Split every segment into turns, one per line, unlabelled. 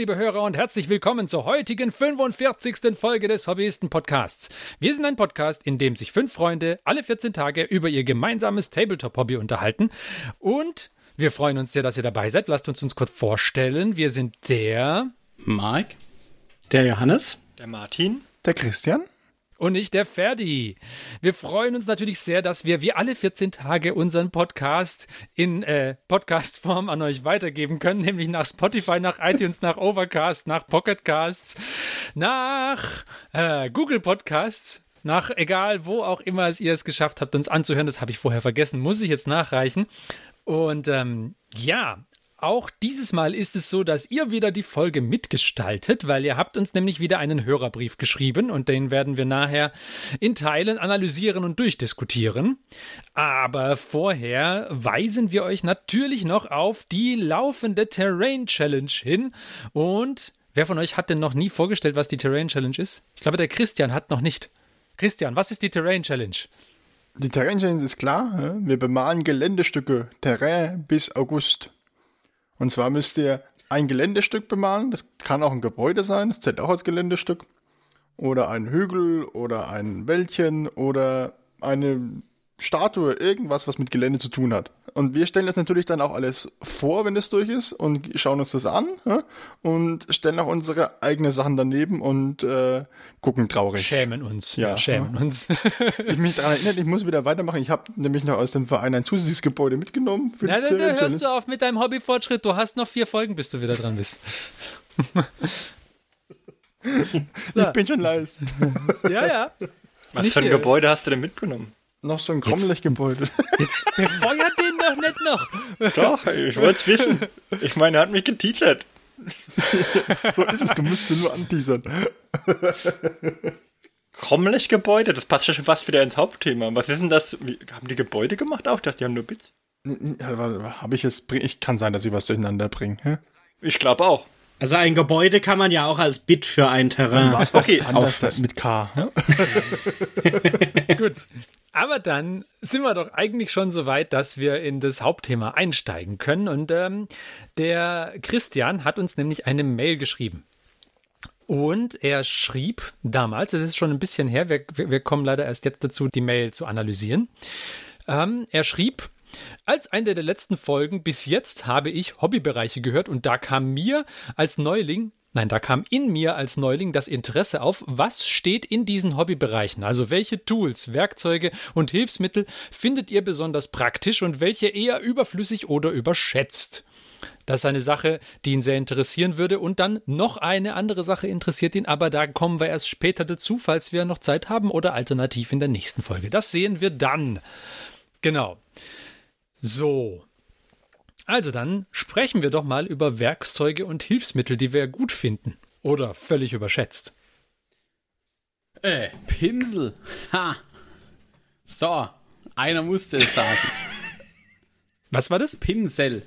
Liebe Hörer und herzlich willkommen zur heutigen 45. Folge des Hobbyisten-Podcasts. Wir sind ein Podcast, in dem sich fünf Freunde alle 14 Tage über ihr gemeinsames Tabletop-Hobby unterhalten. Und wir freuen uns sehr, dass ihr dabei seid. Lasst uns uns kurz vorstellen. Wir sind der
Mike,
der Johannes,
der Martin,
der Christian
und nicht der Ferdi. Wir freuen uns natürlich sehr, dass wir wie alle 14 Tage unseren Podcast in äh, Podcast-Form an euch weitergeben können, nämlich nach Spotify, nach iTunes, nach Overcast, nach Pocketcasts, nach äh, Google Podcasts. Nach egal wo auch immer es ihr es geschafft habt, uns anzuhören, das habe ich vorher vergessen, muss ich jetzt nachreichen. Und ähm, ja, auch dieses Mal ist es so, dass ihr wieder die Folge mitgestaltet, weil ihr habt uns nämlich wieder einen Hörerbrief geschrieben und den werden wir nachher in Teilen analysieren und durchdiskutieren. Aber vorher weisen wir euch natürlich noch auf die laufende Terrain Challenge hin und wer von euch hat denn noch nie vorgestellt, was die Terrain Challenge ist? Ich glaube, der Christian hat noch nicht. Christian, was ist die Terrain Challenge?
Die Terrain Challenge ist klar. Wir bemalen Geländestücke Terrain bis August. Und zwar müsst ihr ein Geländestück bemalen. Das kann auch ein Gebäude sein, das zählt auch als Geländestück. Oder ein Hügel oder ein Wäldchen oder eine Statue, irgendwas, was mit Gelände zu tun hat. Und wir stellen das natürlich dann auch alles vor, wenn es durch ist und schauen uns das an ja? und stellen auch unsere eigenen Sachen daneben und äh, gucken traurig.
Schämen uns. Ja, schämen ja. uns.
ich mich daran erinnert, ich muss wieder weitermachen. Ich habe nämlich noch aus dem Verein ein zusätzliches Gebäude mitgenommen.
Für Na, dann, dann hörst du auf mit deinem Hobbyfortschritt. Du hast noch vier Folgen, bis du wieder dran bist.
ich bin schon leise.
ja, ja.
Was Nicht für ein hier. Gebäude hast du denn mitgenommen?
Noch so ein Kromlich-Gebäude.
Jetzt befeuert den doch nicht noch.
Doch, ich wollte es wissen. Ich meine, er hat mich geteasert.
so ist es, du musst sie nur anteasern.
Kromlich-Gebäude, das passt ja schon fast wieder ins Hauptthema. Was ist denn das? Wie, haben die Gebäude gemacht auch? Das, die haben nur Bits?
Habe ich es? Ich kann sein, dass sie was durcheinander bringen. Hä?
Ich glaube auch.
Also ein Gebäude kann man ja auch als Bit für ein Terrain.
Was okay, anders mit K. Ja?
Gut. Aber dann sind wir doch eigentlich schon so weit, dass wir in das Hauptthema einsteigen können. Und ähm, der Christian hat uns nämlich eine Mail geschrieben. Und er schrieb damals, es ist schon ein bisschen her, wir, wir kommen leider erst jetzt dazu, die Mail zu analysieren. Ähm, er schrieb, als eine der letzten Folgen bis jetzt habe ich Hobbybereiche gehört und da kam mir als Neuling Nein, da kam in mir als Neuling das Interesse auf, was steht in diesen Hobbybereichen, also welche Tools, Werkzeuge und Hilfsmittel findet ihr besonders praktisch und welche eher überflüssig oder überschätzt. Das ist eine Sache, die ihn sehr interessieren würde. Und dann noch eine andere Sache interessiert ihn, aber da kommen wir erst später dazu, falls wir noch Zeit haben oder alternativ in der nächsten Folge. Das sehen wir dann. Genau. So. Also dann sprechen wir doch mal über Werkzeuge und Hilfsmittel, die wir gut finden. Oder völlig überschätzt.
Äh, Pinsel. Ha. So, einer musste es sagen.
Was war das?
Pinsel.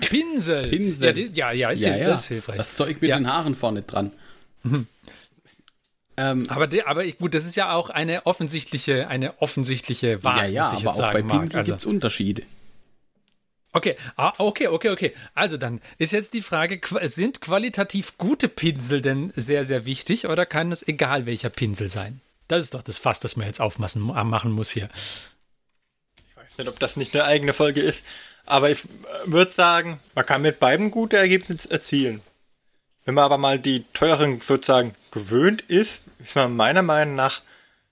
Pinsel.
Pinsel.
Ja, die, ja, ja, ist, ja, ja. Das ist hilfreich.
Das Zeug mit ja. den Haaren vorne dran.
Ähm, aber, de, aber gut, das ist ja auch eine offensichtliche, eine offensichtliche Wahl,
ja, ja,
muss ich
aber
jetzt sagen.
Auch bei Pinsel also. gibt es Unterschiede.
Okay, ah, okay, okay, okay. Also dann ist jetzt die Frage, sind qualitativ gute Pinsel denn sehr, sehr wichtig oder kann es egal welcher Pinsel sein? Das ist doch das Fass, das man jetzt aufmachen machen muss hier.
Ich weiß nicht, ob das nicht eine eigene Folge ist, aber ich würde sagen, man kann mit beiden gute Ergebnisse erzielen. Wenn man aber mal die teuren sozusagen gewöhnt ist, ist man meiner Meinung nach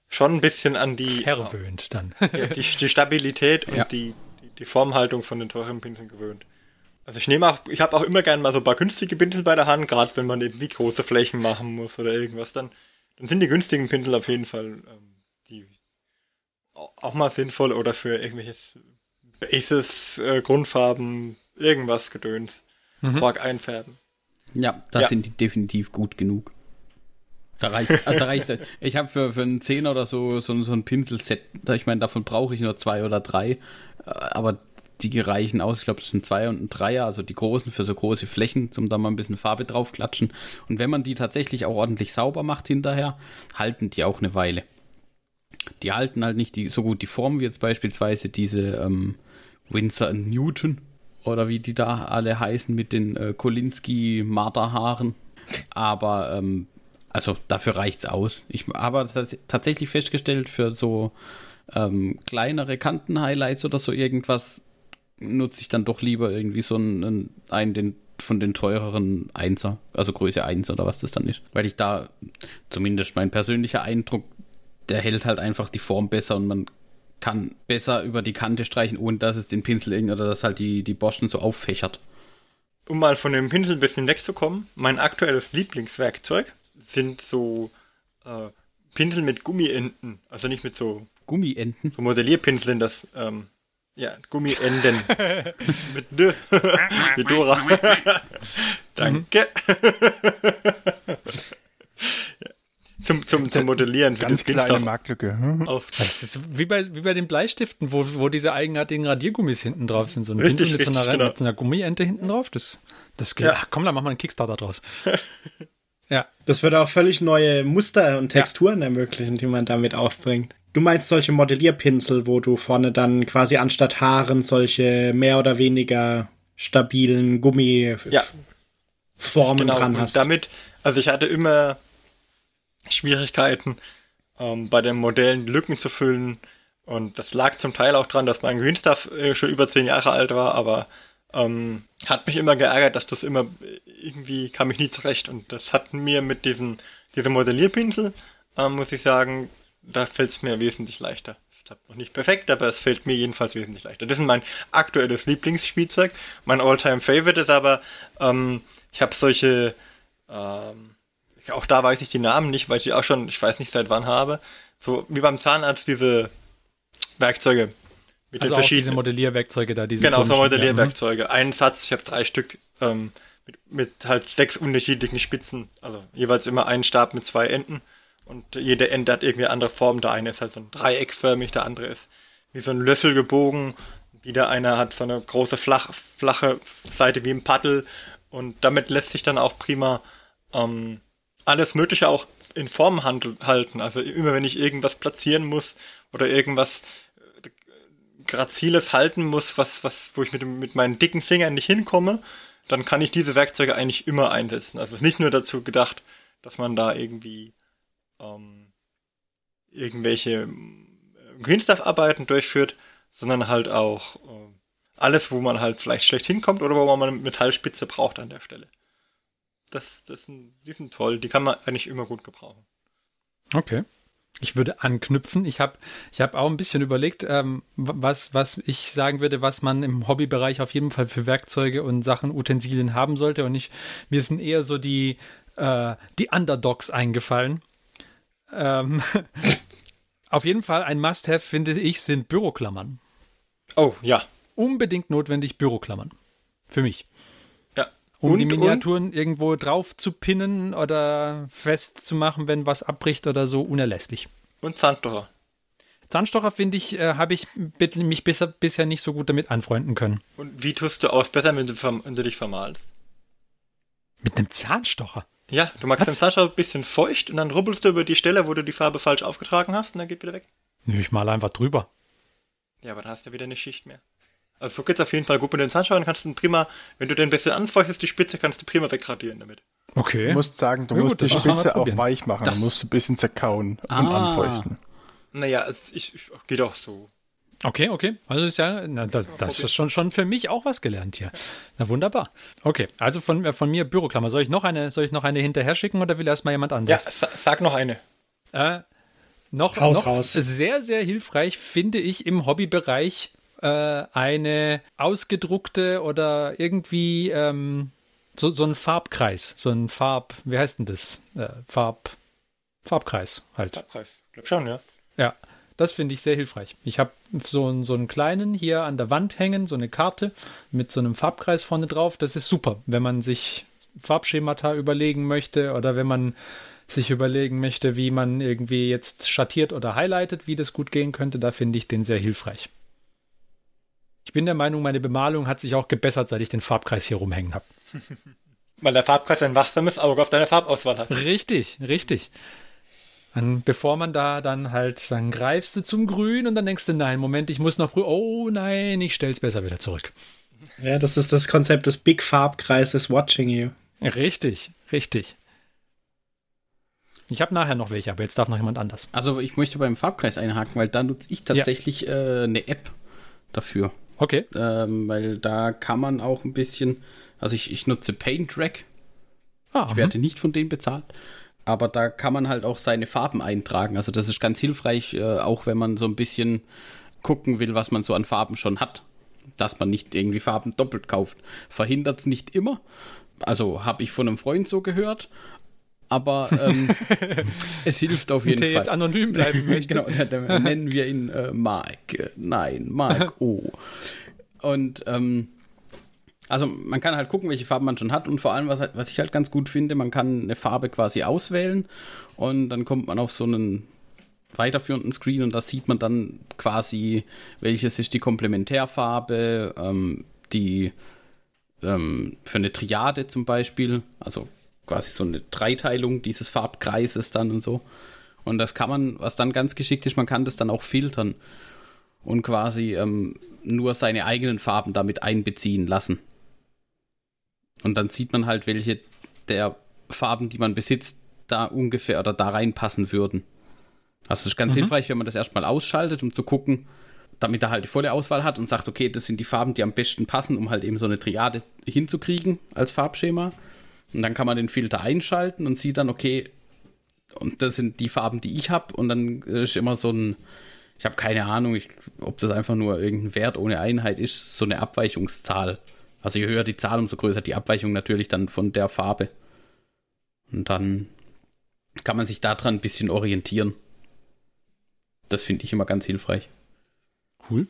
schon ein bisschen an die.
Verwöhnt dann.
ja, die, die, Stabilität und ja. die, die, Formhaltung von den teuren Pinseln gewöhnt. Also ich nehme auch, ich habe auch immer gern mal so ein paar günstige Pinsel bei der Hand, gerade wenn man irgendwie große Flächen machen muss oder irgendwas, dann, dann sind die günstigen Pinsel auf jeden Fall ähm, die auch mal sinnvoll oder für irgendwelches Bases, äh, Grundfarben, irgendwas Gedöns, mhm. Quark einfärben.
Ja, da ja. sind die definitiv gut genug. Da reicht, also da reicht ich habe für, für einen Zehner oder so, so, so ein Pinselset, ich meine, davon brauche ich nur zwei oder drei, äh, aber die reichen aus, ich glaube, es sind zwei und ein Dreier, also die großen für so große Flächen, zum da mal ein bisschen Farbe draufklatschen. Und wenn man die tatsächlich auch ordentlich sauber macht hinterher, halten die auch eine Weile. Die halten halt nicht die, so gut die Form wie jetzt beispielsweise diese ähm, Windsor Newton oder wie die da alle heißen mit den äh, Kolinski-Marderhaaren. Aber ähm, also dafür reicht's aus. Ich habe tatsächlich festgestellt, für so ähm, kleinere Kanten-Highlights oder so irgendwas nutze ich dann doch lieber irgendwie so einen, einen den, von den teureren Einser, also Größe 1 oder was das dann ist. Weil ich da, zumindest mein persönlicher Eindruck, der hält halt einfach die Form besser und man kann besser über die Kante streichen, ohne dass es den Pinsel oder dass halt die, die Borsten so auffächert.
Um mal von dem Pinsel ein bisschen wegzukommen, mein aktuelles Lieblingswerkzeug sind so äh, Pinsel mit Gummienden. Also nicht mit so
Gummienden?
So Modellierpinseln, das ähm, ja, Gummienden. mit D. Wie Dora. Danke. Zum, zum, zum Modellieren.
Für Ganz kleine Marktlücke. Hm?
Das ist wie bei, wie bei den Bleistiften, wo, wo diese eigenartigen Radiergummis hinten drauf sind. So ein richtig, Pinsel mit, so einer, genau. mit so einer Gummiente hinten drauf. Das, das geht. Ja. Ach, komm, dann machen wir einen Kickstarter draus.
Ja. Das würde auch völlig neue Muster und Texturen ja. ermöglichen, die man damit aufbringt. Du meinst solche Modellierpinsel, wo du vorne dann quasi anstatt Haaren solche mehr oder weniger stabilen Gummi ja. Formen genau. dran hast.
Und damit, also ich hatte immer Schwierigkeiten, ähm, bei den Modellen Lücken zu füllen. Und das lag zum Teil auch dran, dass mein Greenstuff äh, schon über zehn Jahre alt war, aber ähm, hat mich immer geärgert, dass das immer irgendwie kam ich nie zurecht. Und das hat mir mit diesen, diesem Modellierpinsel, ähm, muss ich sagen, da fällt es mir wesentlich leichter. Es klappt noch nicht perfekt, aber es fällt mir jedenfalls wesentlich leichter. Das ist mein aktuelles Lieblingsspielzeug. Mein Alltime favorite ist aber, ähm, ich habe solche, ähm, auch da weiß ich die Namen nicht, weil ich die auch schon, ich weiß nicht seit wann habe. So wie beim Zahnarzt diese Werkzeuge.
Mit also den verschiedenen, diese Modellierwerkzeuge da, diese
Genau, so Modellierwerkzeuge. Ein Satz, ich habe drei Stück ähm, mit, mit halt sechs unterschiedlichen Spitzen. Also jeweils immer einen Stab mit zwei Enden. Und jede Ende hat irgendwie andere Form. Der eine ist halt so ein dreieckförmig, der andere ist wie so ein Löffel gebogen. Wieder einer hat so eine große flach, flache Seite wie ein Paddel. Und damit lässt sich dann auch prima ähm, alles Mögliche auch in Form halten. Also immer wenn ich irgendwas platzieren muss oder irgendwas Graziles halten muss, was, was, wo ich mit, mit meinen dicken Fingern nicht hinkomme, dann kann ich diese Werkzeuge eigentlich immer einsetzen. Also es ist nicht nur dazu gedacht, dass man da irgendwie ähm, irgendwelche äh, Green Stuff Arbeiten durchführt, sondern halt auch äh, alles, wo man halt vielleicht schlecht hinkommt oder wo man eine Metallspitze braucht an der Stelle. Das, das sind, die sind toll, die kann man eigentlich immer gut gebrauchen.
Okay. Ich würde anknüpfen. Ich habe ich hab auch ein bisschen überlegt, ähm, was, was ich sagen würde, was man im Hobbybereich auf jeden Fall für Werkzeuge und Sachen, Utensilien haben sollte. Und ich, mir sind eher so die, äh, die Underdogs eingefallen. Ähm, auf jeden Fall ein Must-Have, finde ich, sind Büroklammern.
Oh, ja.
Unbedingt notwendig Büroklammern. Für mich. Um und, die Miniaturen und? irgendwo drauf zu pinnen oder festzumachen, wenn was abbricht oder so, unerlässlich.
Und Zahnstocher.
Zahnstocher, finde ich, äh, habe ich mich bisher, bisher nicht so gut damit anfreunden können.
Und wie tust du aus besser, wenn du, wenn du dich vermalst?
Mit einem Zahnstocher?
Ja, du machst Was? den Sascha ein bisschen feucht und dann rubbelst du über die Stelle, wo du die Farbe falsch aufgetragen hast und dann geht wieder weg.
Nee, ich male einfach drüber.
Ja, aber dann hast du wieder eine Schicht mehr. Also so geht's auf jeden Fall gut mit den Zahnstochern. Dann kannst du prima, wenn du den ein bisschen anfeuchtest, die Spitze kannst du prima wegradieren damit.
Okay. Du musst sagen, du ja, musst gut, die Spitze auch weich machen. Das du musst ein bisschen zerkauen ah. und anfeuchten.
Naja, also ich, ich geht auch so.
Okay, okay. Also ist ja, na, das, das ist schon, schon für mich auch was gelernt hier. Na wunderbar. Okay, also von, äh, von mir Büroklammer. Soll ich noch eine, soll ich noch eine hinterher schicken oder will erstmal jemand anderes?
Ja, sag noch eine.
Äh, noch, raus, noch raus. sehr, sehr hilfreich finde ich im Hobbybereich äh, eine ausgedruckte oder irgendwie ähm, so, so ein Farbkreis, so ein Farb, wie heißt denn das? Äh, Farb, Farbkreis halt.
Farbkreis, glaub schon, ja.
Ja, das finde ich sehr hilfreich. Ich habe so, so einen kleinen hier an der Wand hängen, so eine Karte mit so einem Farbkreis vorne drauf. Das ist super, wenn man sich Farbschemata überlegen möchte oder wenn man sich überlegen möchte, wie man irgendwie jetzt schattiert oder highlightet, wie das gut gehen könnte. Da finde ich den sehr hilfreich. Ich bin der Meinung, meine Bemalung hat sich auch gebessert, seit ich den Farbkreis hier rumhängen habe.
Weil der Farbkreis ein wachsames Auge auf deine Farbauswahl hat.
Richtig, richtig. Dann, bevor man da dann halt, dann greifst du zum Grün und dann denkst du, nein, Moment, ich muss noch früh, oh nein, ich stell's besser wieder zurück.
Ja, das ist das Konzept des Big Farbkreises Watching You.
Richtig, richtig. Ich habe nachher noch welche, aber jetzt darf noch jemand anders.
Also ich möchte beim Farbkreis einhaken, weil da nutze ich tatsächlich ja. äh, eine App dafür.
Okay.
Ähm, weil da kann man auch ein bisschen, also ich, ich nutze PaintTrack. Ah, ich werde nicht von denen bezahlt. Aber da kann man halt auch seine Farben eintragen. Also das ist ganz hilfreich, äh, auch wenn man so ein bisschen gucken will, was man so an Farben schon hat. Dass man nicht irgendwie Farben doppelt kauft. Verhindert es nicht immer. Also habe ich von einem Freund so gehört aber ähm, es hilft auf jeden
der
Fall.
jetzt anonym bleiben möchte.
genau, dann nennen wir ihn äh, Mike. Nein, Mike O. Und ähm, also man kann halt gucken, welche Farben man schon hat und vor allem, was, was ich halt ganz gut finde, man kann eine Farbe quasi auswählen und dann kommt man auf so einen weiterführenden Screen und da sieht man dann quasi, welches ist die Komplementärfarbe, ähm, die ähm, für eine Triade zum Beispiel, also quasi so eine Dreiteilung dieses Farbkreises dann und so. Und das kann man, was dann ganz geschickt ist, man kann das dann auch filtern und quasi ähm, nur seine eigenen Farben damit einbeziehen lassen. Und dann sieht man halt, welche der Farben, die man besitzt, da ungefähr oder da reinpassen würden. Also es ist ganz mhm. hilfreich, wenn man das erstmal ausschaltet, um zu gucken, damit er halt die volle Auswahl hat und sagt, okay, das sind die Farben, die am besten passen, um halt eben so eine Triade hinzukriegen als Farbschema. Und dann kann man den Filter einschalten und sieht dann, okay, und das sind die Farben, die ich habe. Und dann ist immer so ein, ich habe keine Ahnung, ich, ob das einfach nur irgendein Wert ohne Einheit ist, so eine Abweichungszahl. Also je höher die Zahl, umso größer die Abweichung natürlich dann von der Farbe. Und dann kann man sich daran ein bisschen orientieren. Das finde ich immer ganz hilfreich.
Cool.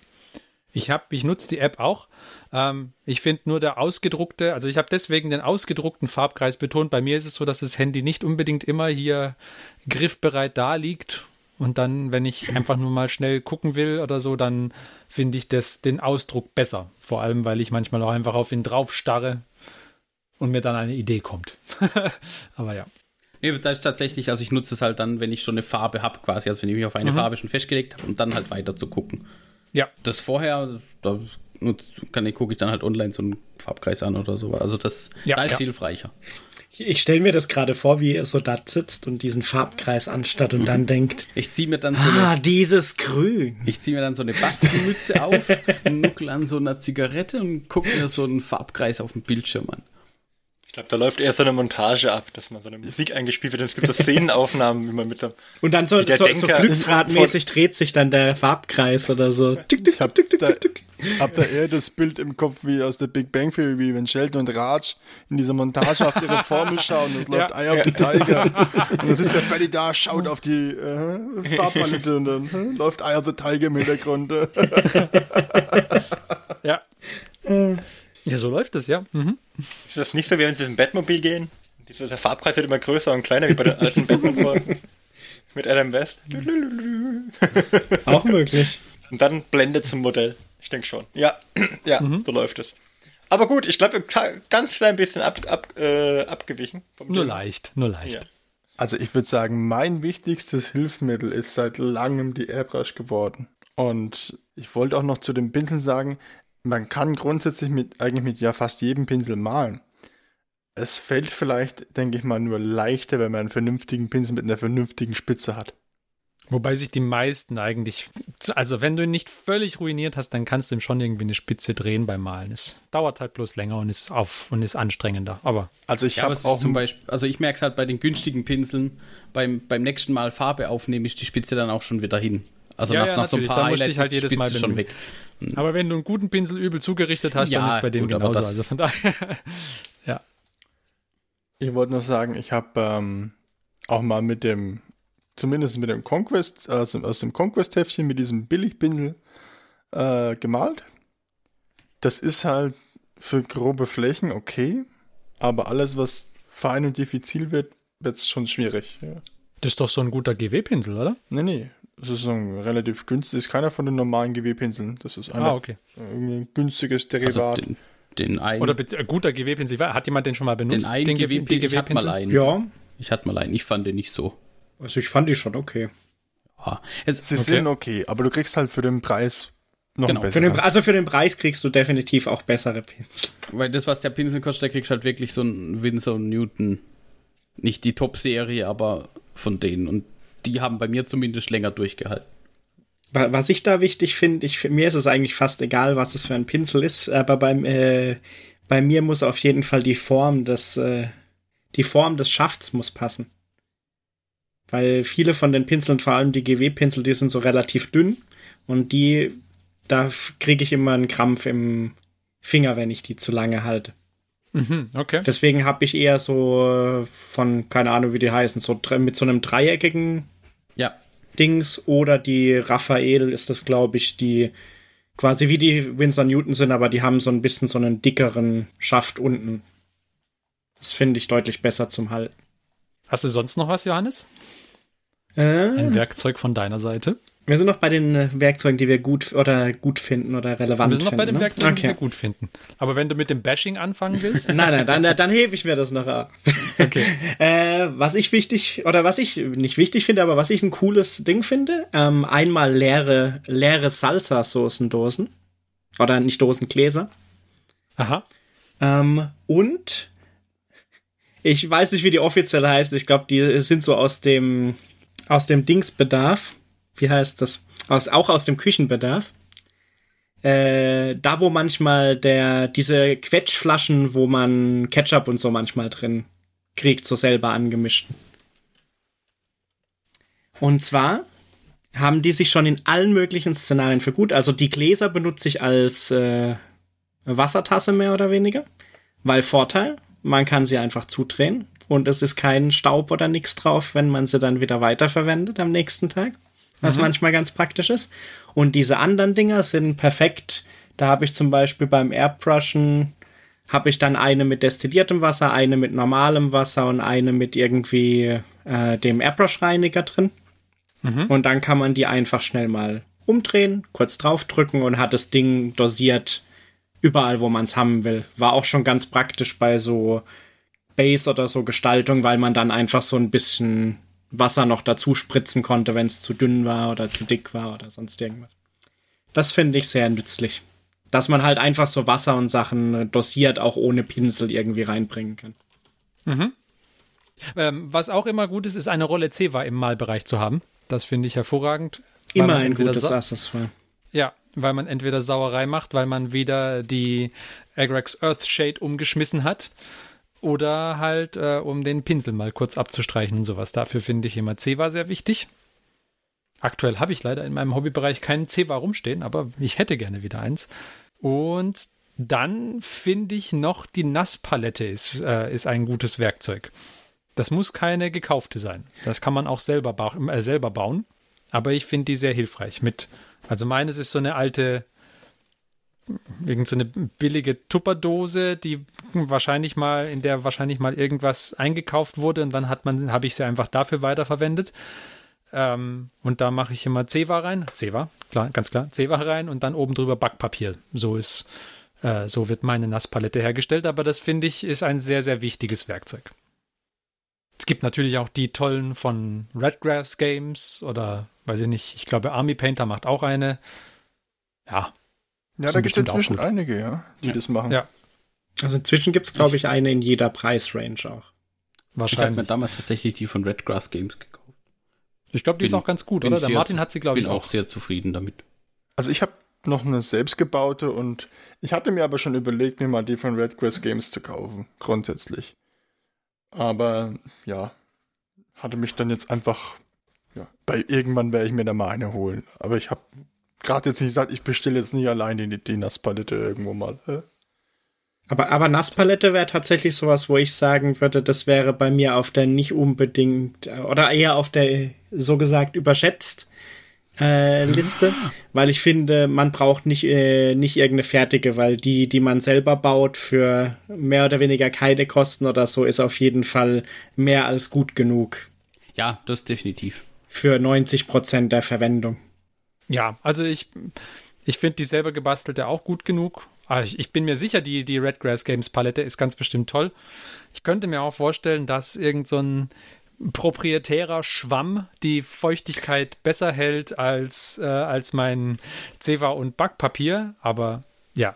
Ich habe, ich nutze die App auch. Ähm, ich finde nur der ausgedruckte, also ich habe deswegen den ausgedruckten Farbkreis betont. Bei mir ist es so, dass das Handy nicht unbedingt immer hier griffbereit da liegt. Und dann, wenn ich einfach nur mal schnell gucken will oder so, dann finde ich das, den Ausdruck besser. Vor allem, weil ich manchmal auch einfach auf ihn drauf starre und mir dann eine Idee kommt. Aber ja.
Nee, das ist tatsächlich, also ich nutze es halt dann, wenn ich schon eine Farbe habe, quasi, also wenn ich mich auf eine mhm. Farbe schon festgelegt habe und dann halt weiter zu gucken. Ja. Das vorher, da kann ich, gucke ich dann halt online so einen Farbkreis an oder so. Also das ja, da ist ja. hilfreicher.
Ich stelle mir das gerade vor, wie er so da sitzt und diesen Farbkreis anstatt und mhm. dann denkt,
ich ziehe mir dann
so ah, eine, dieses Grün.
Ich ziehe mir dann so eine Bastelmütze auf, nuckel an so einer Zigarette und gucke mir so einen Farbkreis auf dem Bildschirm an.
Ich glaube, da läuft eher so eine Montage ab, dass man so eine Musik eingespielt wird und es gibt so Szenenaufnahmen, wie man mit so.
Und dann so, so, so glücksradmäßig dreht sich dann der Farbkreis oder so.
Tick, tick, ich hab, tick, tick, da, tick, hab da eher das Bild im Kopf wie aus der Big Bang Theory, wie wenn Sheldon und Raj in dieser Montage auf ihre Formel schauen und es läuft ja, Eye of the Tiger. Und das ist der Freddy da, schaut auf die äh, Farbpalette und dann äh, läuft Eye of the Tiger im Hintergrund.
ja. Ja, so läuft es, ja. Mhm.
Ist das nicht so, wie wenn sie ins Bettmobil gehen? Dieser, der Farbkreis wird immer größer und kleiner, wie bei den alten Batman-Folgen. Mit Adam West.
Auch möglich.
Und dann Blende zum Modell. Ich denke schon. Ja, ja, mhm. so läuft es. Aber gut, ich glaube, ganz klein bisschen ab, ab, äh, abgewichen.
nur Ding. leicht, nur leicht. Ja.
Also ich würde sagen, mein wichtigstes Hilfsmittel ist seit langem die Airbrush geworden. Und ich wollte auch noch zu den Pinseln sagen, man kann grundsätzlich mit, eigentlich mit ja fast jedem Pinsel malen. Es fällt vielleicht, denke ich mal, nur leichter, wenn man einen vernünftigen Pinsel mit einer vernünftigen Spitze hat.
Wobei sich die meisten eigentlich, also wenn du ihn nicht völlig ruiniert hast, dann kannst du ihm schon irgendwie eine Spitze drehen beim Malen. Es dauert halt bloß länger und ist auf und ist anstrengender. Aber
also ich ja, habe auch zum Beispiel, also ich merke es halt bei den günstigen Pinseln. Beim, beim nächsten Mal Farbe aufnehmen ist die Spitze dann auch schon wieder hin. Also
ja, nach, ja, nach so ein paar Highlights ich halt jedes Mal schon weg.
Hm.
Aber wenn du einen guten Pinsel übel zugerichtet hast, ja, dann ist bei dem gut, genauso. Also von daher, ja.
Ich wollte noch sagen, ich habe ähm, auch mal mit dem, zumindest mit dem Conquest, also aus dem Conquest-Heftchen mit diesem Billigpinsel äh, gemalt. Das ist halt für grobe Flächen okay, aber alles, was fein und diffizil wird, wird es schon schwierig. Ja.
Das ist doch so ein guter GW-Pinsel, oder?
Nee, nee. Das ist ein relativ günstig, ist keiner von den normalen GW-Pinseln. Das ist
ah, okay.
ein günstiges Derivat. Also
den, den einen, Oder ein guter GW-Pinsel. Hat jemand den schon mal benutzt?
Den einen GW-Pinsel? Ich hatte mal einen.
Ja.
Ich hatte mal einen. Ich fand den nicht so.
Also ich fand die schon okay.
Ja. Jetzt, Sie okay. sind okay, aber du kriegst halt für den Preis Noch
Genau.
Für den, also für den Preis kriegst du definitiv auch bessere Pinsel.
Weil das, was der Pinsel kostet, der kriegst halt wirklich so ein Winsor Newton. Nicht die Top-Serie, aber von denen. Und die haben bei mir zumindest länger durchgehalten.
Wa- Was ich da wichtig finde, ich, mir ist es eigentlich fast egal, was es für ein Pinsel ist, aber beim, äh, bei mir muss auf jeden Fall die Form des, äh, die Form des Schafts muss passen. Weil viele von den Pinseln, vor allem die GW-Pinsel, die sind so relativ dünn und die, da kriege ich immer einen Krampf im Finger, wenn ich die zu lange halte.
Mhm, okay.
Deswegen habe ich eher so äh, von, keine Ahnung, wie die heißen, so mit so einem dreieckigen
Ja,
Dings oder die Raphael ist das, glaube ich, die quasi wie die Winsor Newton sind, aber die haben so ein bisschen so einen dickeren Schaft unten. Das finde ich deutlich besser zum Halten.
Hast du sonst noch was, Johannes?
Äh,
Ein Werkzeug von deiner Seite?
Wir sind noch bei den äh, Werkzeugen, die wir gut oder gut finden oder relevant
Wir sind noch
finden.
bei den
ne?
Werkzeugen, die wir
okay.
gut finden. Aber wenn du mit dem Bashing anfangen willst,
Nein, nein, dann, dann hebe ich mir das noch ab.
okay.
Äh, was ich wichtig, oder was ich nicht wichtig finde, aber was ich ein cooles Ding finde, ähm, einmal leere, leere Salsa-Soßendosen. Oder nicht Dosen, Gläser.
Aha.
Ähm, und ich weiß nicht, wie die offiziell heißt. Ich glaube, die sind so aus dem aus dem Dingsbedarf. Wie heißt das? Aus, auch aus dem Küchenbedarf. Äh, da, wo manchmal der, diese Quetschflaschen, wo man Ketchup und so manchmal drin kriegt, so selber angemischt. Und zwar haben die sich schon in allen möglichen Szenarien für gut. Also die Gläser benutze ich als äh, Wassertasse mehr oder weniger. Weil Vorteil, man kann sie einfach zudrehen und es ist kein Staub oder nichts drauf, wenn man sie dann wieder weiterverwendet am nächsten Tag. Was manchmal ganz praktisch ist. Und diese anderen Dinger sind perfekt. Da habe ich zum Beispiel beim Airbrushen habe ich dann eine mit destilliertem Wasser, eine mit normalem Wasser und eine mit irgendwie äh, dem Airbrush-Reiniger drin. Und dann kann man die einfach schnell mal umdrehen, kurz draufdrücken und hat das Ding dosiert überall, wo man es haben will. War auch schon ganz praktisch bei so Base oder so Gestaltung, weil man dann einfach so ein bisschen Wasser noch dazu spritzen konnte, wenn es zu dünn war oder zu dick war oder sonst irgendwas. Das finde ich sehr nützlich. Dass man halt einfach so Wasser und Sachen dosiert auch ohne Pinsel irgendwie reinbringen kann.
Ähm, was auch immer gut ist, ist eine Rolle Zewa im Malbereich zu haben. Das finde ich hervorragend.
Immer ein gutes
sa-
Accessoire.
Ja, weil man entweder Sauerei macht, weil man wieder die Agrax Earthshade umgeschmissen hat oder halt, äh, um den Pinsel mal kurz abzustreichen und sowas. Dafür finde ich immer Zewa sehr wichtig. Aktuell habe ich leider in meinem Hobbybereich keinen Zewa rumstehen, aber ich hätte gerne wieder eins. Und dann finde ich noch, die Nasspalette ist, äh, ist ein gutes Werkzeug. Das muss keine gekaufte sein. Das kann man auch selber, ba äh, selber bauen. Aber ich finde die sehr hilfreich mit. Also meines ist so eine alte, irgend so eine billige Tupperdose, die wahrscheinlich mal, in der wahrscheinlich mal irgendwas eingekauft wurde und dann hat man, habe ich sie einfach dafür weiterverwendet. Ähm, und da mache ich immer Zewa rein. Zewa, klar, ganz klar, Zewa rein und dann oben drüber Backpapier. So ist, äh, so wird meine Nasspalette hergestellt, aber das finde ich ist ein sehr, sehr wichtiges Werkzeug. Es gibt natürlich auch die tollen von Redgrass Games oder weiß ich nicht, ich glaube Army Painter macht auch eine. Ja,
Ja, da gibt es inzwischen einige, ja, die
Ja.
das machen.
Ja.
Also inzwischen gibt es, glaube ich, eine in jeder Preisrange auch.
ich habe mir
wahrscheinlich.
damals tatsächlich die von Redgrass Games gekauft.
Ich glaube, die ist
bin-
auch ganz gut,
bin
oder? Der Martin hat sie, glaube ich,
Bin auch
auch.
sehr zufrieden damit.
Also ich habe noch eine selbstgebaute und ich hatte mir aber schon überlegt, mir mal die von Redgrass Games zu kaufen, grundsätzlich. Aber ja, hatte mich dann jetzt einfach, ja, bei irgendwann werde ich mir da mal eine holen. Aber ich habe gerade jetzt nicht gesagt, ich bestelle jetzt nicht allein die, die Nasspalette irgendwo mal. Hä?
Aber, aber Nasspalette wäre tatsächlich sowas, wo ich sagen würde, das wäre bei mir auf der nicht unbedingt äh, oder eher auf der so gesagt überschätzt äh, Liste, weil ich finde, man braucht nicht, äh, nicht irgendeine fertige, weil die, die man selber baut, für mehr oder weniger keine Kosten oder so, ist auf jeden Fall mehr als gut genug
Ja, das definitiv.
für 90 Prozent der Verwendung.
Ja, also ich, ich finde die selber gebastelte auch gut genug. Aber ich, ich bin mir sicher, die, die Redgrass Games Palette ist ganz bestimmt toll. Ich könnte mir auch vorstellen, dass irgend so ein proprietärer Schwamm die Feuchtigkeit besser hält als, äh, als mein Zewa und Backpapier. Aber ja,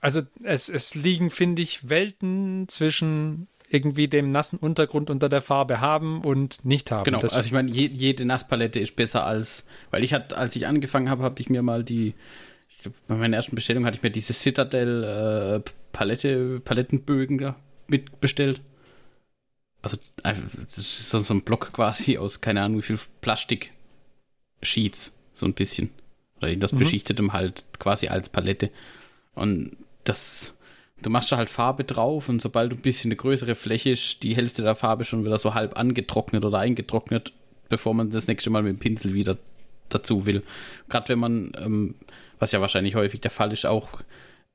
also es, es liegen, finde ich, Welten zwischen irgendwie dem nassen Untergrund unter der Farbe haben und nicht haben.
Genau,
das
also ich meine, je, jede Nasspalette ist besser als, weil ich hatte, als ich angefangen habe, habe ich mir mal die, ich glaub, bei meiner ersten Bestellung hatte ich mir diese Citadel äh, Palette, Palettenbögen da mitbestellt. Also das ist so, so ein Block quasi aus, keine Ahnung, wie viel Plastik-Sheets, so ein bisschen. Oder irgendwas mhm. beschichtetem halt quasi als Palette. Und das, du machst da halt Farbe drauf und sobald du ein bisschen eine größere Fläche ist, die Hälfte der Farbe schon wieder so halb angetrocknet oder eingetrocknet, bevor man das nächste Mal mit dem Pinsel wieder dazu will. Gerade wenn man, ähm, was ja wahrscheinlich häufig der Fall ist, auch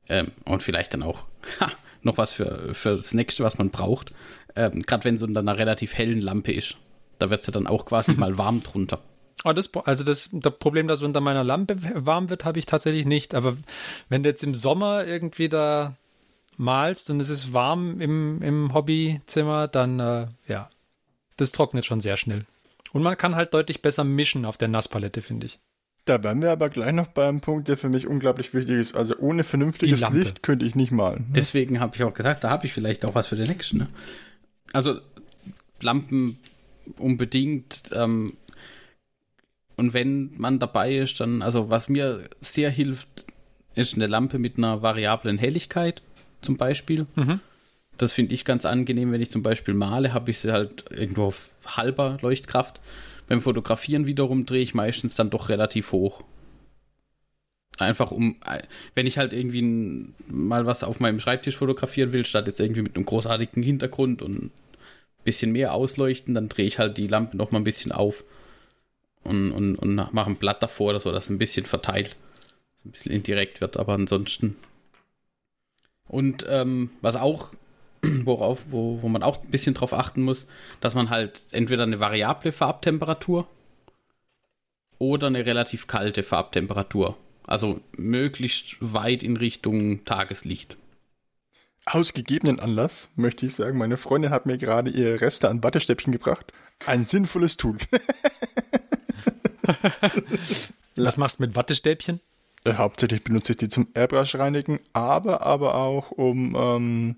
ähm, und vielleicht dann auch ha, noch was für, für das nächste, was man braucht. Ähm, Gerade wenn so unter einer relativ hellen Lampe ist. Da wird es ja dann auch quasi mal warm drunter.
Oh, das, also das, das Problem, dass unter meiner Lampe warm wird, habe ich tatsächlich nicht. Aber wenn du jetzt im Sommer irgendwie da malst und es ist warm im, im Hobbyzimmer, dann äh, ja, das trocknet schon sehr schnell. Und man kann halt deutlich besser mischen auf der Nasspalette, finde ich.
Da wären wir aber gleich noch bei einem Punkt, der für mich unglaublich wichtig ist. Also ohne vernünftiges Licht könnte ich nicht malen. Ne?
Deswegen habe ich auch gesagt, da habe ich vielleicht auch was für den nächsten. Ne? Also Lampen unbedingt. Ähm, und wenn man dabei ist, dann, also was mir sehr hilft, ist eine Lampe mit einer variablen Helligkeit zum Beispiel. Mhm. Das finde ich ganz angenehm, wenn ich zum Beispiel male, habe ich sie halt irgendwo auf halber Leuchtkraft. Beim Fotografieren wiederum drehe ich meistens dann doch relativ hoch. Einfach um, wenn ich halt irgendwie mal was auf meinem Schreibtisch fotografieren will, statt jetzt irgendwie mit einem großartigen Hintergrund und ein bisschen mehr ausleuchten, dann drehe ich halt die Lampe noch mal ein bisschen auf und, und, und mache ein Blatt davor oder so, dass es ein bisschen verteilt, dass ein bisschen indirekt wird, aber ansonsten. Und ähm, was auch worauf, wo, wo man auch ein bisschen drauf achten muss, dass man halt entweder eine variable Farbtemperatur oder eine relativ kalte Farbtemperatur. Also möglichst weit in Richtung Tageslicht.
Aus gegebenen Anlass möchte ich sagen, meine Freundin hat mir gerade ihre Reste an Wattestäbchen gebracht. Ein sinnvolles Tool.
Was machst du mit Wattestäbchen?
Äh, hauptsächlich benutze ich die zum Airbrush reinigen, aber, aber auch um ähm,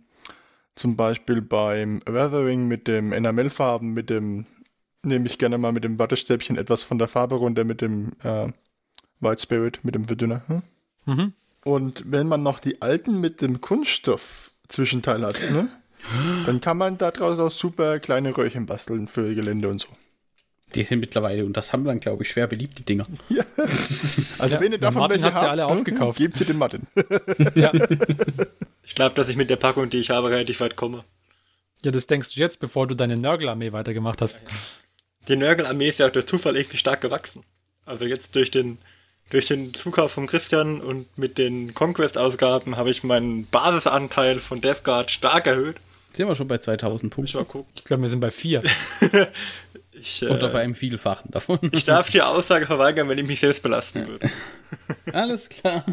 zum Beispiel beim Weathering mit dem Enamelfarben, mit dem, nehme ich gerne mal mit dem Wattestäbchen etwas von der Farbe runter, mit dem äh, White Spirit, mit dem Verdünner. Hm? Mhm. Und wenn man noch die alten mit dem Kunststoff Zwischenteil hat, ne? dann kann man daraus auch super kleine Röhrchen basteln für Gelände und so.
Die sind mittlerweile und das haben dann, glaube ich, schwer beliebt, die Dinger.
Ja. Also ja, wenn ihr davon
Martin hat sie habt, alle aufgekauft.
Gebt sie den Martin. ja.
Ich glaube, dass ich mit der Packung, die ich habe, relativ weit komme.
Ja, das denkst du jetzt, bevor du deine Nörgelarmee weitergemacht hast.
Die Nörgelarmee ist ja durch Zufall irgendwie stark gewachsen. Also jetzt durch den, durch den Zukauf von Christian und mit den Conquest-Ausgaben habe ich meinen Basisanteil von DevGuard stark erhöht.
Sind wir schon bei 2000 Punkten?
Ich, ich glaube, wir sind bei 4.
Ich, äh, Oder bei einem Vielfachen davon.
Ich darf die Aussage verweigern, wenn ich mich selbst belasten würde.
Alles klar.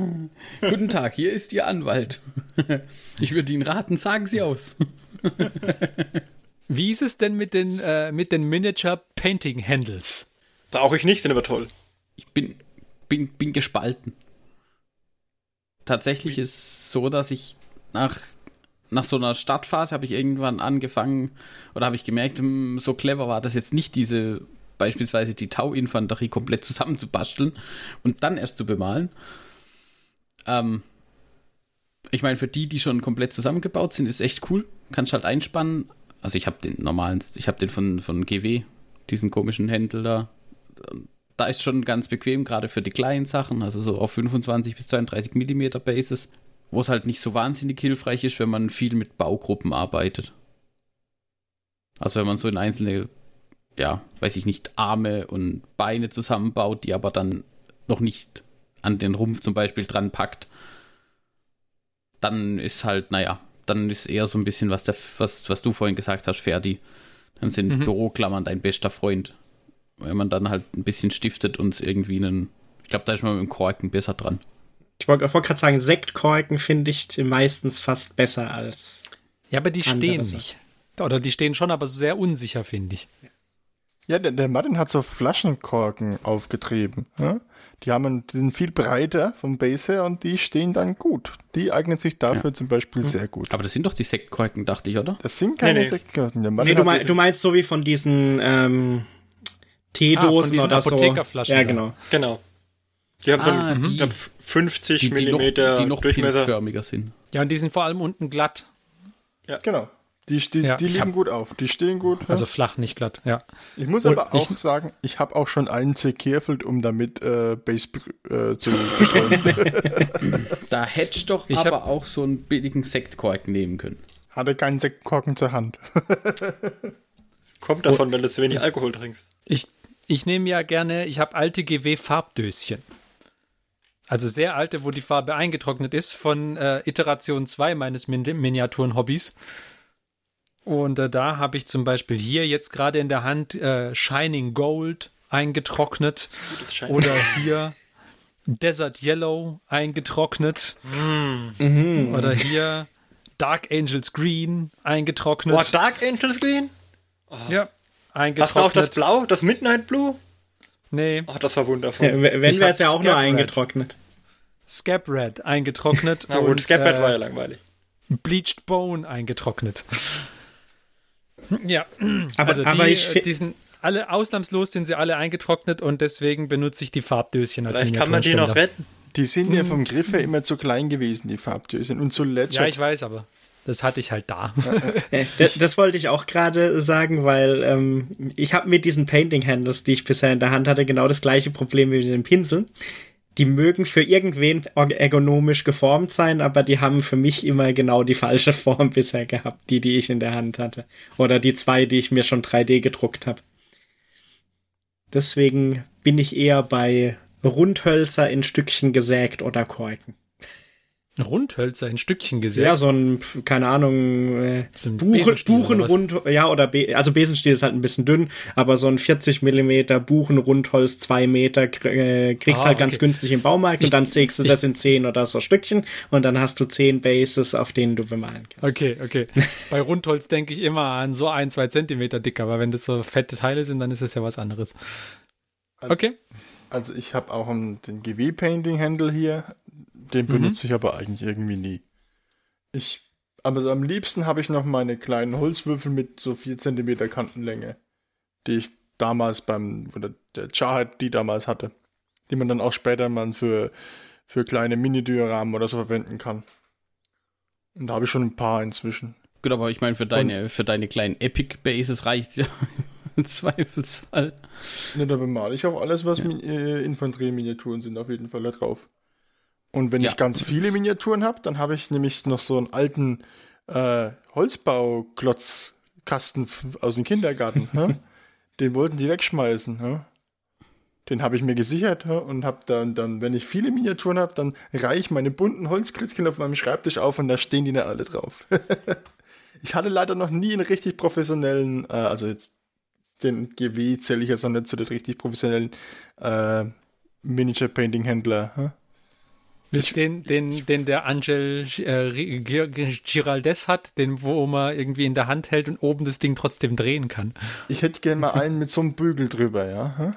Guten Tag, hier ist Ihr Anwalt. Ich würde Ihnen raten, sagen Sie aus.
Wie ist es denn mit den, äh, mit den Miniature Painting Handles?
Brauche ich nicht, sind aber toll.
Ich bin, bin, bin gespalten. Tatsächlich ist es so, dass ich nach nach so einer Startphase habe ich irgendwann angefangen oder habe ich gemerkt, hm, so clever war das jetzt nicht, diese beispielsweise die Tau-Infanterie komplett zusammenzubasteln und dann erst zu bemalen. Ähm, ich meine, für die, die schon komplett zusammengebaut sind, ist echt cool. Kannst halt einspannen. Also ich habe den normalen, ich habe den von, von GW, diesen komischen Händel da. Da ist schon ganz bequem, gerade für die kleinen Sachen, also so auf 25 bis 32 Millimeter Bases wo es halt nicht so wahnsinnig hilfreich ist, wenn man viel mit Baugruppen arbeitet. Also wenn man so in einzelne, ja, weiß ich nicht, Arme und Beine zusammenbaut, die aber dann noch nicht an den Rumpf zum Beispiel dran packt, dann ist halt, naja, dann ist eher so ein bisschen, was, der, was, was du vorhin gesagt hast, Ferdi. Dann sind mhm. Büroklammern dein bester Freund. Wenn man dann halt ein bisschen stiftet und es irgendwie einen, ich glaube, da ist man mit dem Korken besser dran.
Ich wollte wollt gerade sagen, Sektkorken finde ich meistens fast besser als.
Ja, aber die stehen nicht. Oder die stehen schon, aber sehr unsicher, finde ich.
Ja, der, der Martin hat so Flaschenkorken aufgetrieben. Ja? Die, haben, die sind viel breiter vom Base her und die stehen dann gut. Die eignen sich dafür zum Beispiel sehr gut.
Aber das sind doch die Sektkorken, dachte ich, oder?
Das sind keine
Nee, nee.
Sektkorken. Der
Nee,
Martin
du, mein, du meinst so wie von diesen ähm, Teedosen
Ah, von diesen
oder so.
Apothekerflaschen
Ja, genau.
Genau. Die haben
Ah,
dann
die.
ich glaub, 50
Die, die, noch,
Millimeter
die noch
Durchmesser.
pilzförmiger sind.
Ja, und die sind vor allem unten glatt.
Genau. Die, die,
Ja.
die
Ich
liegen gut auf. Die stehen gut. ja.
Also flach, nicht glatt, ja.
ich muss
und
aber
ich-
auch sagen, ich habe auch schon einen zerkirfelt, um damit äh, Base äh, zu bestreuen.
Da hätte ich doch
Ich hab-
aber auch so einen billigen Sektkorken nehmen können.
Hatte keinen Sektkorken zur Hand.
Kommt davon, wenn du zu wenig Alkohol trinkst.
Ich, ich nehme ja gerne, ich habe alte GW-Farbdöschen. Also sehr alte, wo die Farbe eingetrocknet ist, von äh, Iteration 2 meines Min Miniaturen-Hobbys. Und äh, da habe ich zum Beispiel hier jetzt gerade in der Hand äh, Shining Gold eingetrocknet. Oder hier Desert Yellow eingetrocknet. Oder hier Dark Angels Green eingetrocknet.
Boah, Dark Angels Green?
Ja, eingetrocknet.
Hast du auch das Blau, das Midnight Blue?
Nee,
Ach, das war wundervoll.
Ja, wenn
Ich
wäre es ja auch nur
Scab Red.
eingetrocknet.
Scab Red eingetrocknet.
Na gut,
und,
Scaphead
äh,
war ja langweilig.
Bleached Bone eingetrocknet. ja,
Aber,
also die,
aber ich
äh, die sind alle, ausnahmslos sind sie alle eingetrocknet und deswegen benutze ich die Farbdöschen als
Vielleicht kann man die noch retten.
Die sind ja vom Griff her immer zu klein gewesen, die Farbdöschen. Und zu lätschert.
Ja, ich weiß, aber das hatte ich halt da.
Äh, das, das wollte ich auch gerade sagen, weil ähm, ich habe mit diesen Painting Handles, die ich bisher in der Hand hatte, genau das gleiche Problem wie mit den Pinseln. Die mögen für irgendwen ergonomisch geformt sein, aber die haben für mich immer genau die falsche Form bisher gehabt, die, die ich in der Hand hatte. Oder die zwei, die ich mir schon 3D gedruckt habe. Deswegen bin ich eher bei Rundhölzer in Stückchen gesägt oder Korken.
Rundhölzer in Stückchen gesägt.
Ja, so ein, keine Ahnung, äh,
So ein
Buchen, Buchenrund, ja, oder Be also Besenstiel ist halt ein bisschen dünn, aber so ein 40 Millimeter Buchenrundholz, zwei Meter, äh, kriegst
Ah,
halt ganz
okay.
günstig im Baumarkt
Ich-
und dann sägst du
ich-
das in 10 oder so Stückchen und dann hast du 10 Bases, auf denen du bemalen kannst.
Okay, okay. Bei Rundholz denke ich immer an so ein, zwei Zentimeter dick, aber wenn das so fette Teile sind, dann ist es ja was anderes. Okay.
Also ich habe auch einen, den GW-Painting-Handle hier. Den benutze ich aber eigentlich irgendwie nie. Ich, aber so am liebsten habe ich noch meine kleinen Holzwürfel mit so 4 cm Kantenlänge, die ich damals beim, oder der Jarhead die damals hatte, die man dann auch später mal für, für kleine Mini-Dioramen oder so verwenden kann. Und da habe ich schon ein paar inzwischen.
Gut, aber ich meine, für deine, für deine kleinen Epic Bases reicht ja im Zweifelsfall.
Ne, da bemale ich auch alles, was Min- äh, Infanterie-Miniaturen sind, auf jeden Fall da drauf. Und wenn
Ja.
ich ganz viele Miniaturen habe, dann habe ich nämlich noch so einen alten äh, Holzbauklotzkasten aus dem Kindergarten. hä? Den wollten die wegschmeißen. hä? Den habe ich mir gesichert hä? und habe dann, dann, wenn ich viele Miniaturen habe, dann reiche ich meine bunten Holzkritzchen auf meinem Schreibtisch auf und da stehen die dann alle drauf. ich hatte leider noch nie einen richtig professionellen, äh, also jetzt den GW zähle ich jetzt noch nicht zu den richtig professionellen äh, Miniature-Painting-Händler. hä?
Willst den, den, den der Angel äh, Gi- Giraldes hat, den wo man irgendwie in der Hand hält und oben das Ding trotzdem drehen kann.
Ich hätte gerne mal einen mit so einem Bügel drüber, ja. hä?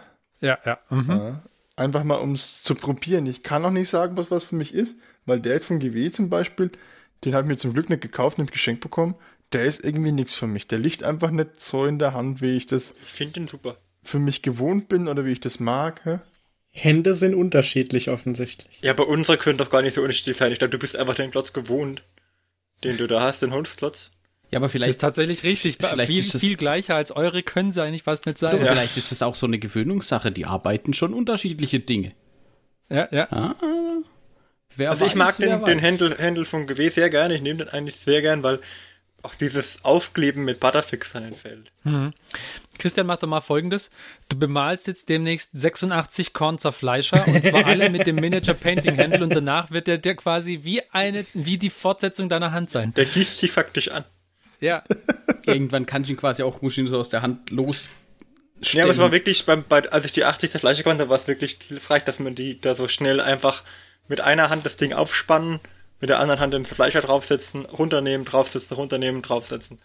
Ja, ja. Mhm.
Ja. Einfach mal, um es zu probieren. Ich kann noch nicht sagen, was was für mich ist, weil der jetzt von GW zum Beispiel, den habe ich mir zum Glück nicht gekauft, nicht geschenkt bekommen. Der ist irgendwie nichts für mich. Der liegt einfach nicht so in der Hand, wie ich das
Ich finde den super.
für mich gewohnt bin oder wie ich das mag. hä?
Hände sind unterschiedlich offensichtlich.
Ja, aber unsere können doch gar nicht so unterschiedlich sein. Ich glaube, du bist einfach den Klotz gewohnt, den du da hast, den Holzklotz.
Ja, aber
Ist
vielleicht,
tatsächlich richtig.
Vielleicht
viel,
ist das-
viel gleicher als eure können sie eigentlich fast nicht sein.
Ja.
vielleicht ist das auch so eine Gewöhnungssache. Die arbeiten schon unterschiedliche Dinge.
Ja, ja.
Ah, wer
Also ich
weiß,
mag
wer
den, den. Händel, Händel vom GW sehr gerne. Ich nehme den eigentlich sehr gern, weil auch dieses Aufkleben mit Butterfix dann entfällt.
Christian, mach doch mal folgendes. Du bemalst jetzt demnächst 86 Kornzerfleischer und zwar alle mit dem Miniature Painting Handle und danach wird der dir quasi wie eine, wie die Fortsetzung deiner Hand sein.
Der gießt sie faktisch an.
Ja.
Irgendwann kann ich ihn quasi auch, ihn so aus der Hand los.
Ja, aber es war wirklich, beim, bei, als ich die 80 der Fleische konnte, war es wirklich hilfreich, dass man die da so schnell einfach mit einer Hand das Ding aufspannen, mit der anderen Hand den Fleischer draufsetzen, runternehmen, draufsetzen, runternehmen, draufsetzen.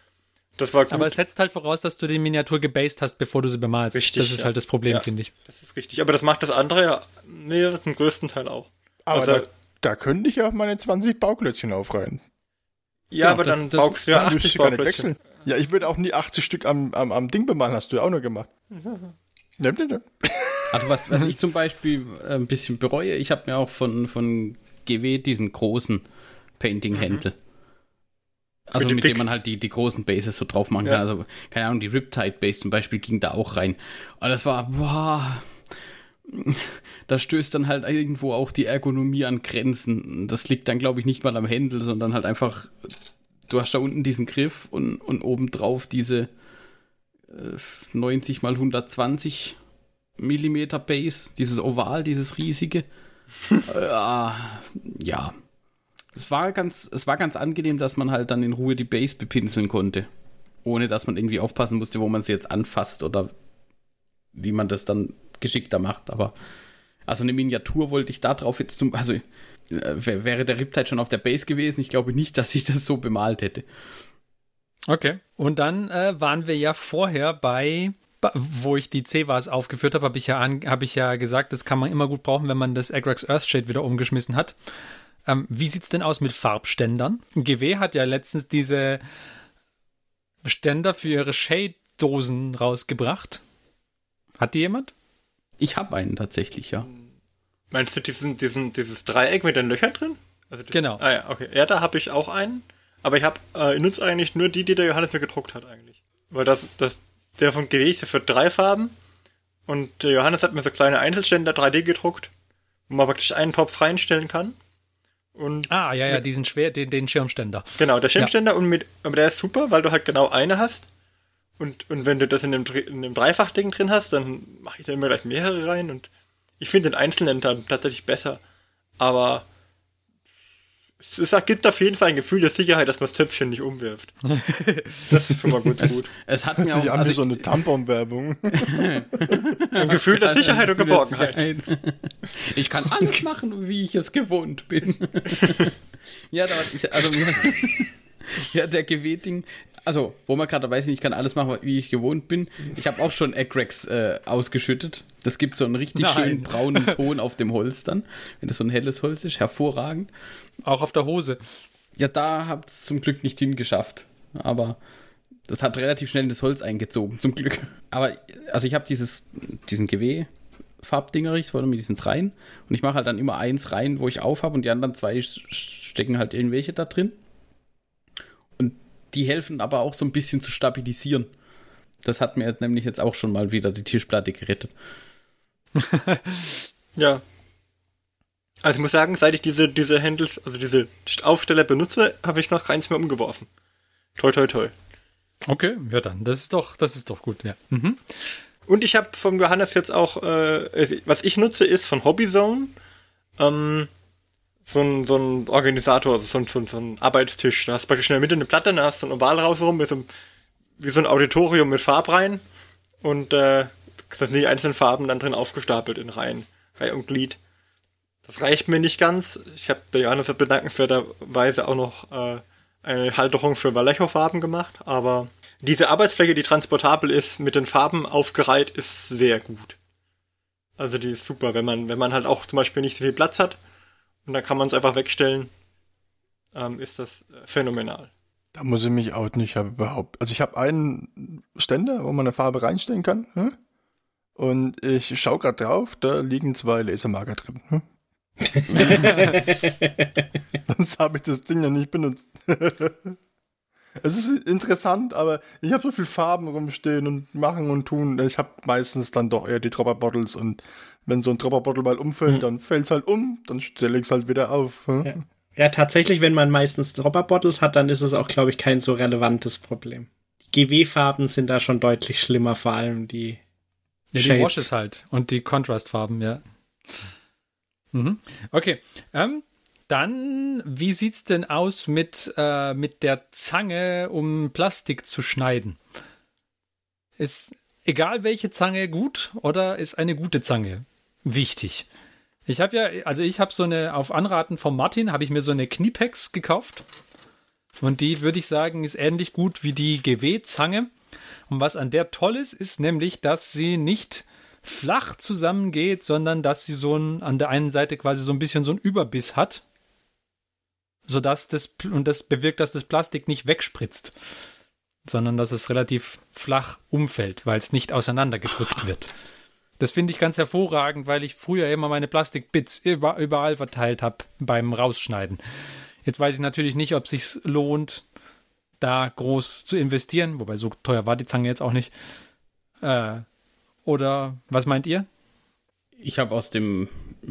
Das war gut.
Aber es setzt halt voraus, dass du die Miniatur gebased hast, bevor du sie bemalst.
Richtig,
das ist
ja.
halt das Problem,
Ja.
finde ich.
Das ist richtig. Aber das macht das andere ja nee, zum größten Teil auch.
Aber
Also-
da, da könnte ich ja meine 20 Bauklötzchen aufreihen.
Ja,
Ja,
aber
das-
dann
das-
baust du ja
Dann müsste
80
ich gar nicht
Bauklötzchen.
Ja, ich würde auch nie 80 Stück am, am, am Ding bemalen, hast du ja auch noch gemacht. Ne, ne, ne.
Also was, was ich zum Beispiel äh, ein bisschen bereue, ich habe mir auch von, von GW diesen großen Painting-Händel. Also mit
Big-
dem man halt die, die großen Bases so drauf machen
Ja.
kann. Also, keine Ahnung, die Riptide Base zum Beispiel ging da auch rein. Und das war, boah, da stößt dann halt irgendwo auch die Ergonomie an Grenzen. Das liegt dann, glaube ich, nicht mal am Händel, sondern halt einfach, du hast da unten diesen Griff und, und obendrauf diese äh, 90 mal 120 Millimeter Base, dieses Oval, dieses riesige. äh, ja. Es war, ganz, es war ganz angenehm, dass man halt dann in Ruhe die Base bepinseln konnte. Ohne dass man irgendwie aufpassen musste, wo man sie jetzt anfasst oder wie man das dann geschickter macht. Aber also eine Miniatur wollte ich da drauf jetzt zum. Also äh, wär- wäre der Riptide schon auf der Base gewesen. Ich glaube nicht, dass ich das so bemalt hätte.
Okay. Und dann äh, waren wir ja vorher bei, wo ich die Cevas aufgeführt habe, habe ich, ja hab ich ja gesagt, das kann man immer gut brauchen, wenn man das Agrax Earthshade wieder umgeschmissen hat. Ähm, wie sieht's denn aus mit Farbständern? GW hat ja letztens diese Ständer für ihre Shade-Dosen rausgebracht. Hat die jemand?
Ich habe einen tatsächlich, ja.
Meinst du diesen, diesen, dieses Dreieck mit den Löchern drin? Also das-
Genau.
Ah ja, okay. Ja, da habe ich auch einen. Aber ich habe, äh, ich nutze eigentlich nur die, die der Johannes mir gedruckt hat eigentlich. Weil das, das, der von GW ist ja für drei Farben. Und der Johannes hat mir so kleine Einzelständer 3D gedruckt, wo man praktisch einen Topf reinstellen kann. Und
Ah, ja, ja, diesen schwer, den, den Schirmständer.
Genau, der Schirmständer und mit, aber der ist super, weil du halt genau eine hast. Und, und wenn du das in einem, Dre- in einem Dreifachding drin hast, dann mache ich da immer gleich mehrere rein und ich finde den einzelnen dann tatsächlich besser. Aber es, gibt auf jeden Fall ein Gefühl der Sicherheit, dass man das Töpfchen nicht umwirft. Das ist schon mal gut.
Es,
gut.
es hat
Hört
mir
sich
auch.
an wie
Also,
so eine Tampon-Werbung.
Ein Gefühl der Sicherheit und Geborgenheit.
Ich kann alles machen, wie ich es gewohnt bin. ja, da, ich, also mir, ja, der Geweding, also wo man gerade ist, ich kann alles machen, wie ich gewohnt bin. Ich habe auch schon Agrax äh, ausgeschüttet. Das gibt so einen richtig
Nein.
schönen braunen Ton auf dem Holz dann, wenn das so ein helles Holz ist, hervorragend.
Auch auf der Hose.
Ja, da habt es zum Glück nicht hingeschafft. Aber das hat relativ schnell in das Holz eingezogen, zum Glück. Aber, also ich habe dieses, diesen GW-Farbdinger, ich wollte mit diesen dreien. Und ich mache halt dann immer eins rein, wo ich auf habe und die anderen zwei stecken halt irgendwelche da drin. Die helfen aber auch so ein bisschen zu stabilisieren. Das hat mir nämlich jetzt auch schon mal wieder die Tischplatte gerettet.
Ja. Also ich muss sagen, seit ich diese, diese Handles, also diese Aufsteller benutze, habe ich noch keins mehr umgeworfen. Toi, toi, toi.
Okay, ja dann. Das ist doch, das ist doch gut, ja. Mhm.
Und ich habe vom Johannes jetzt auch, äh, was ich nutze, ist von Hobbyzone ähm, so ein, so ein Organisator, also so ein, so, ein, so ein Arbeitstisch. Da hast du praktisch in der Mitte eine Platte, da hast du ein Oval rausrum, mit so, wie so ein Auditorium mit Farbreihen. Und äh, das sind die einzelnen Farben dann drin aufgestapelt in Reihen, Reihe und Glied. Das reicht mir nicht ganz. Ich habe der Johannes hat bedankenswerterweise auch noch äh, eine Halterung für Vallejo-Farben gemacht, aber diese Arbeitsfläche, die transportabel ist, mit den Farben aufgereiht, ist sehr gut. Also die ist super, wenn man, wenn man halt auch zum Beispiel nicht so viel Platz hat und dann kann man es einfach wegstellen, ähm, ist das äh, phänomenal.
Da muss ich mich outen. Ich habe überhaupt. Also ich habe einen Ständer, wo man eine Farbe reinstellen kann. Hm? Und ich schaue gerade drauf, da liegen zwei Lasermarker drin. Hm? Sonst habe ich das Ding ja nicht benutzt. es ist interessant, aber ich habe so viel Farben rumstehen und machen und tun. Ich habe meistens dann doch eher die Dropper Bottles und wenn so ein Dropper Bottle mal umfällt, dann fällt es halt um, dann stelle ich es halt wieder auf. Hm?
Ja. Ja, tatsächlich, wenn man meistens Dropper-Bottles hat, dann ist es auch, glaube ich, kein so relevantes Problem. Die GW-Farben sind da schon deutlich schlimmer, vor allem die
Ja, die
Shades.
Washes halt und die Contrastfarben, ja. Mhm. Okay. Ähm, dann, wie sieht's denn aus mit, äh, mit der Zange, um Plastik zu schneiden? Ist egal welche Zange gut oder ist eine gute Zange wichtig? Ich habe ja, also ich habe so eine, auf Anraten von Martin, habe ich mir so eine Kniepex gekauft. Und die, würde ich sagen, ist ähnlich gut wie die GW-Zange. Und was an der toll ist, ist nämlich, dass sie nicht flach zusammengeht, sondern dass sie so ein, an der einen Seite quasi so ein bisschen so ein Überbiss hat, sodass das, und das bewirkt, dass das Plastik nicht wegspritzt, sondern dass es relativ flach umfällt, weil es nicht auseinandergedrückt wird. Das finde ich ganz hervorragend, weil ich früher immer meine Plastikbits überall verteilt habe beim Rausschneiden. Jetzt weiß ich natürlich nicht, ob es sich lohnt, da groß zu investieren, wobei so teuer war die Zange jetzt auch nicht. Äh, oder was meint ihr?
Ich habe aus dem,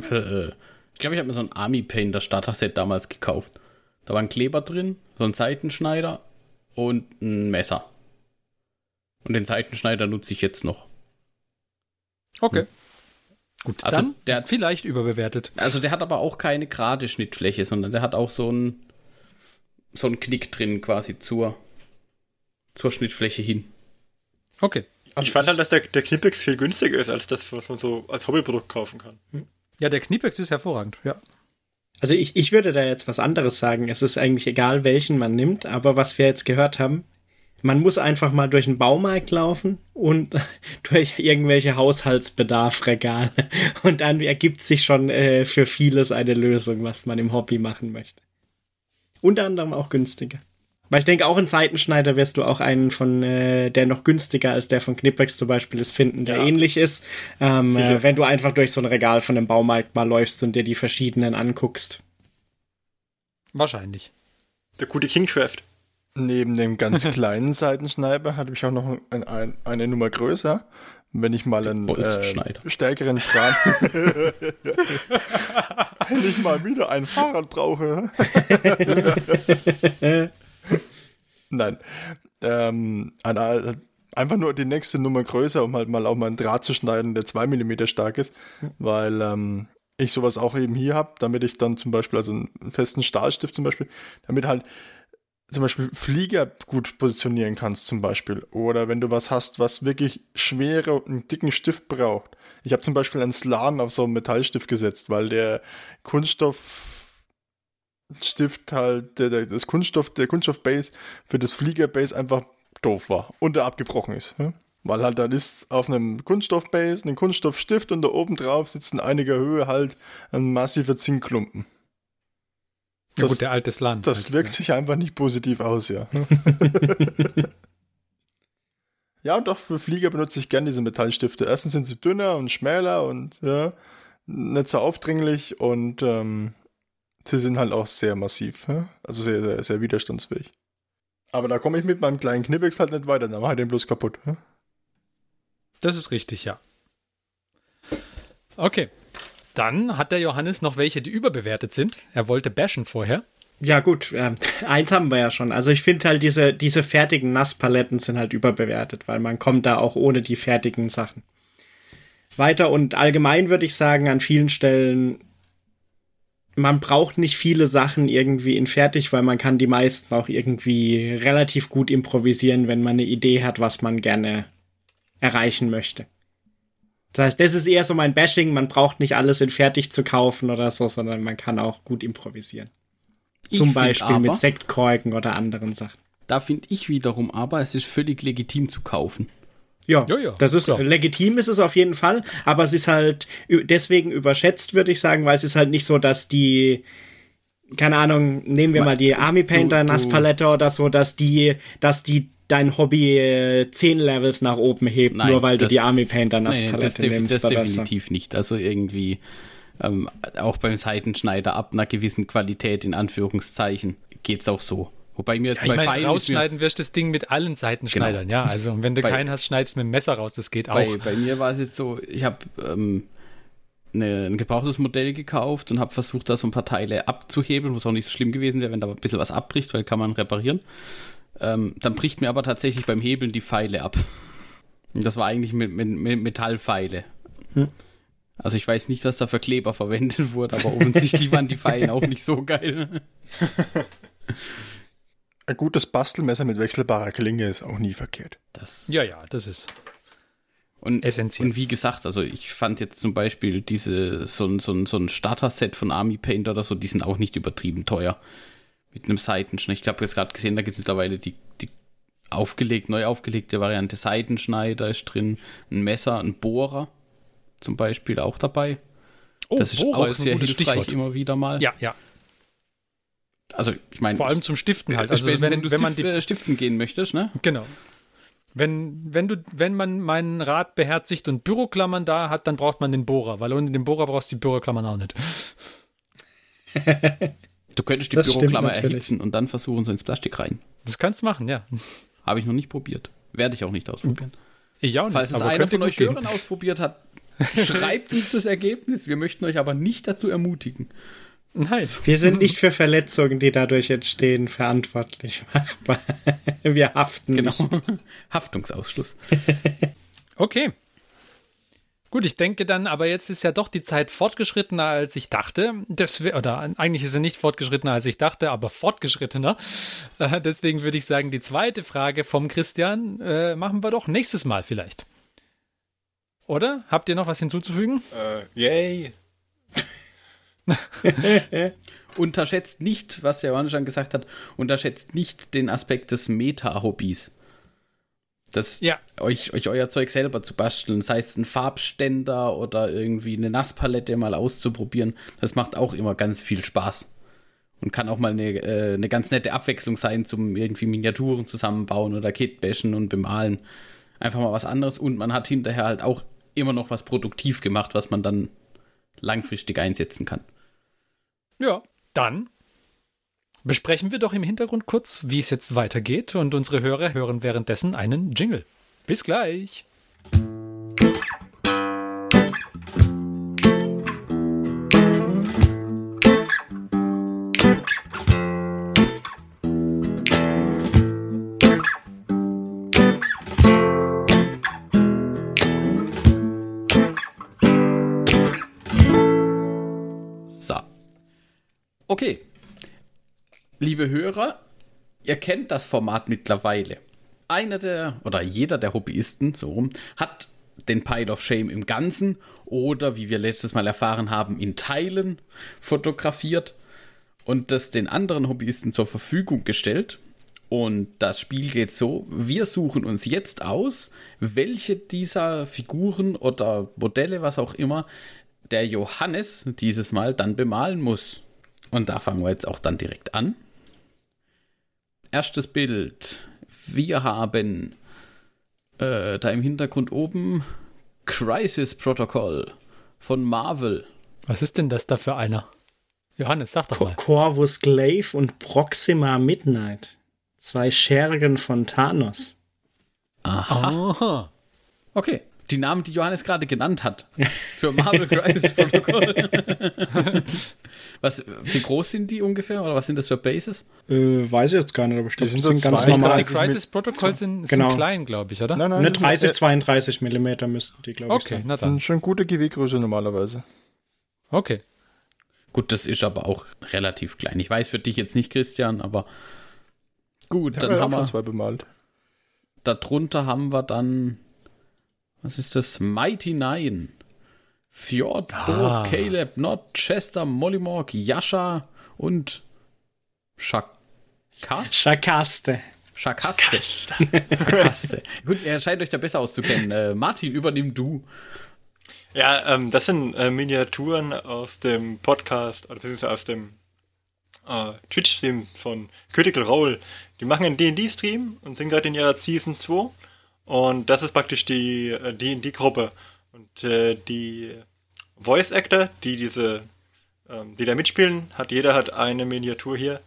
äh, ich glaube, ich habe mir so ein Army Painter Starter Set damals gekauft. Da war ein Kleber drin, so ein Seitenschneider und ein Messer. Und den Seitenschneider nutze ich jetzt noch.
Okay. Hm. Gut, also dann der hat vielleicht überbewertet.
Also der hat aber auch keine gerade Schnittfläche, sondern der hat auch so ein so einen Knick drin quasi zur zur Schnittfläche hin.
Okay.
Also ich fand halt, dass der, der Knipex viel günstiger ist als das, was man so als Hobbyprodukt kaufen kann.
Ja, der Knipex ist hervorragend, ja.
Also ich, ich würde da jetzt was anderes sagen. Es ist eigentlich egal, welchen man nimmt, aber was wir jetzt gehört haben, man muss einfach mal durch den Baumarkt laufen und durch irgendwelche Haushaltsbedarfregale und dann ergibt sich schon äh, für vieles eine Lösung, was man im Hobby machen möchte. Unter anderem auch günstiger. Weil ich denke, auch in Seitenschneider wirst du auch einen von, äh, der noch günstiger als der von Knipex zum Beispiel ist, finden, der ja. ähnlich ist. Ähm, äh, wenn du einfach durch so ein Regal von einem Baumarkt mal läufst und dir die verschiedenen anguckst.
Wahrscheinlich.
Der gute Kingcraft.
Neben dem ganz kleinen Seitenschneider hatte ich auch noch ein, ein, eine Nummer größer. Wenn ich mal einen äh, stärkeren Kran, wenn ich mal wieder ein Fahrrad brauche. Nein. Ähm, ein, einfach nur die nächste Nummer größer, um halt mal auch mal einen Draht zu schneiden, der 2 mm stark ist, weil ähm, ich sowas auch eben hier habe, damit ich dann zum Beispiel, also einen festen Stahlstift zum Beispiel, damit halt zum Beispiel Flieger gut positionieren kannst zum Beispiel. Oder wenn du was hast, was wirklich schwere und einen dicken Stift braucht. Ich habe zum Beispiel einen Slan auf so einen Metallstift gesetzt, weil der Kunststoff Stift halt, der, der, das Kunststoff, der Kunststoffbase für das Fliegerbase einfach doof war und der abgebrochen ist. Hm? Weil halt dann ist auf einem Kunststoffbase ein Kunststoffstift und da oben drauf sitzt in einiger Höhe halt ein massiver Zinkklumpen.
Das, ja gut, der altes Land.
Das halt, wirkt ja. sich einfach nicht positiv aus, ja. ja, und doch für Flieger benutze ich gerne diese Metallstifte. Erstens sind sie dünner und schmäler und ja, nicht so aufdringlich und ähm, sie sind halt auch sehr massiv. Ja? Also sehr, sehr, sehr widerstandsfähig. Aber da komme ich mit meinem kleinen Knipex halt nicht weiter, dann mache ich den bloß kaputt. Ja?
Das ist richtig, ja. Okay, dann hat der Johannes noch welche, die überbewertet sind. Er wollte bashen vorher.
Ja, gut, äh, eins haben wir ja schon. Also ich finde halt, diese, diese fertigen Nasspaletten sind halt überbewertet, weil man kommt da auch ohne die fertigen Sachen weiter. Und allgemein würde ich sagen, an vielen Stellen, man braucht nicht viele Sachen irgendwie in fertig, weil man kann die meisten auch irgendwie relativ gut improvisieren, wenn man eine Idee hat, was man gerne erreichen möchte. Das heißt, das ist eher so mein Bashing. Man braucht nicht alles in fertig zu kaufen oder so, sondern man kann auch gut improvisieren. Ich Zum Beispiel aber, mit Sektkorken oder anderen Sachen.
Da finde ich wiederum aber, es ist völlig legitim zu kaufen.
Ja, ja, ja, das ist klar. legitim ist es auf jeden Fall, aber es ist halt deswegen überschätzt, würde ich sagen, weil es ist halt nicht so, dass die keine Ahnung, nehmen wir mal die Army Painter Nasspalette oder so, dass die, dass die dein Hobby äh, 10 Levels nach oben hebt, Nein, nur weil das, du die Army Painter Nasspalette
nee,
nimmst.
Das definitiv nicht. Also irgendwie ähm, auch beim Seitenschneider ab einer gewissen Qualität in Anführungszeichen geht's auch so. Wobei mir jetzt
ja, bei ich mein, rausschneiden wirst das Ding mit allen Seitenschneidern, genau. ja. Also wenn du bei, keinen hast, schneidest du mit dem Messer raus, das geht
bei,
auch.
Bei mir war es jetzt so, ich habe ähm, eine, ein gebrauchtes Modell gekauft und habe versucht, da so ein paar Teile abzuhebeln, wo es auch nicht so schlimm gewesen wäre, wenn da ein bisschen was abbricht, weil kann man reparieren. Ähm, dann bricht mir aber tatsächlich beim Hebeln die Pfeile ab. Und das war eigentlich mit, mit, mit Metallpfeile. Hm. Also ich weiß nicht, was da für Kleber verwendet wurde, aber offensichtlich waren die Pfeile auch nicht so geil.
Ein gutes Bastelmesser mit wechselbarer Klinge ist auch nie verkehrt.
Das ja, ja, das ist
und, essentiell. Und wie gesagt, also ich fand jetzt zum Beispiel diese, so, so, so ein Starter-Set von Army Paint oder so, die sind auch nicht übertrieben teuer Mit einem Seitenschneider. Ich habe jetzt gerade gesehen, da gibt es mittlerweile die, die aufgelegt, neu aufgelegte Variante. Seitenschneider ist drin, ein Messer, ein Bohrer zum Beispiel auch dabei.
Oh,
das ist
Bohrer
auch
ist ein
sehr
gutes
hilfreich
Stichwort.
immer wieder mal.
Ja, ja.
Also ich meine,
Vor allem zum Stiften halt.
also
Also
wenn,
wenn,
du
wenn man die
äh, stiften gehen möchtest, ne?
Genau. Wenn, wenn, du, wenn man meinen Rat beherzigt und Büroklammern da hat, dann braucht man den Bohrer, weil ohne den Bohrer brauchst du die Büroklammern auch nicht.
Du könntest die
Das
Büroklammer erhitzen und dann versuchen, so ins Plastik rein.
Das kannst du machen, ja.
Habe ich noch nicht probiert. Werde ich auch nicht ausprobieren.
Ich auch nicht.
Falls es
aber
einer von euch. Hörern ausprobiert hat, schreibt uns das Ergebnis. Wir möchten euch aber nicht dazu ermutigen.
Nein.
Wir sind nicht für Verletzungen, die dadurch entstehen, verantwortlich machbar. Wir haften.
Genau.
nicht.
Haftungsausschluss.
Okay. Gut, ich denke dann, aber jetzt ist ja doch die Zeit fortgeschrittener, als ich dachte. Das wär, oder eigentlich ist sie nicht fortgeschrittener, als ich dachte, aber fortgeschrittener. Äh, deswegen würde ich sagen, die zweite Frage vom Christian äh, machen wir doch nächstes Mal vielleicht. Oder? Habt ihr noch was hinzuzufügen?
Äh, yay.
Unterschätzt nicht, was der Johannes schon gesagt hat, unterschätzt nicht den Aspekt des Meta-Hobbys. Das
Ja.
euch, euch euer Zeug selber zu basteln, sei es ein Farbständer oder irgendwie eine Nasspalette mal auszuprobieren, das macht auch immer ganz viel Spaß. Und kann auch mal eine, äh, eine ganz nette Abwechslung sein zum irgendwie Miniaturen zusammenbauen oder Kitbashen und bemalen. Einfach mal was anderes und man hat hinterher halt auch immer noch was produktiv gemacht, was man dann langfristig einsetzen kann.
Ja. Dann besprechen wir doch im Hintergrund kurz, wie es jetzt weitergeht und unsere Hörer hören währenddessen einen Jingle. Bis gleich.
So. Okay. Liebe Hörer, ihr kennt das Format mittlerweile. Einer der, oder jeder der Hobbyisten, so rum, hat den Pile of Shame im Ganzen oder, wie wir letztes Mal erfahren haben, in Teilen fotografiert und das den anderen Hobbyisten zur Verfügung gestellt. Und das Spiel geht so, wir suchen uns jetzt aus, welche dieser Figuren oder Modelle, was auch immer, der Johannes dieses Mal dann bemalen muss. Und da fangen wir jetzt auch dann direkt an. Erstes Bild. Wir haben äh, da im Hintergrund oben Crisis Protocol von Marvel.
Was ist denn das da für einer? Johannes, sag doch
Co-
mal.
Corvus Glaive und Proxima Midnight. Zwei Schergen von Thanos.
Aha.
Okay. Die Namen, die Johannes gerade genannt hat. Für Marvel Crisis Protocol. was, wie groß sind die ungefähr? Oder was sind das für Bases?
Äh, weiß ich jetzt gar nicht, aber ich
Die
glaube,
sind
das sind
so
ganz normal.
Die Crisis Protocols sind, sind
Genau.
klein, glaube ich, oder?
Nein, nein.
Eine 30,
äh,
32 Millimeter müssten die, glaube ich,
Okay,
sein.
na
sind
dann.
schon gute GW-Größe normalerweise.
Okay.
Gut, das ist aber auch relativ klein. Ich weiß für dich jetzt nicht, Christian, aber gut,
Ich
dann
ja auch
haben
schon
wir.
zwei bemalt.
Darunter haben wir dann, was ist das? Mighty Nine. Fjord, Bo,
Ah.
Caleb, Nod, Chester, Mollymorg, Yasha und Shakast?
Schakaste.
Schakaste. Schakaste. Gut, er scheint euch da besser auszukennen. Äh, Martin, übernimm du.
Ja, ähm, das sind äh, Miniaturen aus dem Podcast, oder beziehungsweise aus dem äh, Twitch-Stream von Critical Role. Die machen einen D&D-Stream und sind gerade in ihrer Season 2. Und das ist praktisch die äh, D&D-Gruppe. Und äh, die Voice-Actor, die diese, ähm, die da mitspielen, hat jeder hat eine Miniatur hier,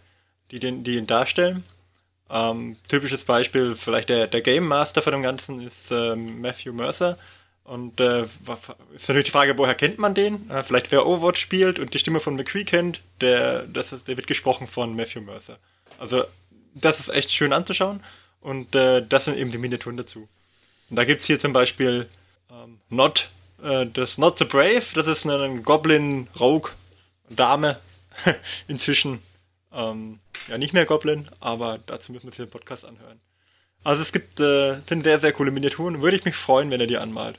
die den, die ihn darstellen. Ähm, typisches Beispiel, vielleicht der, der Game Master von dem Ganzen ist ähm, Matthew Mercer. Und äh, ist natürlich die Frage, woher kennt man den? Äh, vielleicht wer Overwatch spielt und die Stimme von McCree kennt, der, das ist, der wird gesprochen von Matthew Mercer. Also das ist echt schön anzuschauen und äh, das sind eben die Miniaturen dazu. Und da gibt's hier zum Beispiel ähm, Not, äh, das Not so Brave, das ist eine Goblin Rogue Dame inzwischen. Ähm, ja, nicht mehr Goblin, aber dazu müssen wir uns den Podcast anhören. Also es gibt, äh, sind sehr, sehr coole Miniaturen. Würde ich mich freuen, wenn er die anmalt.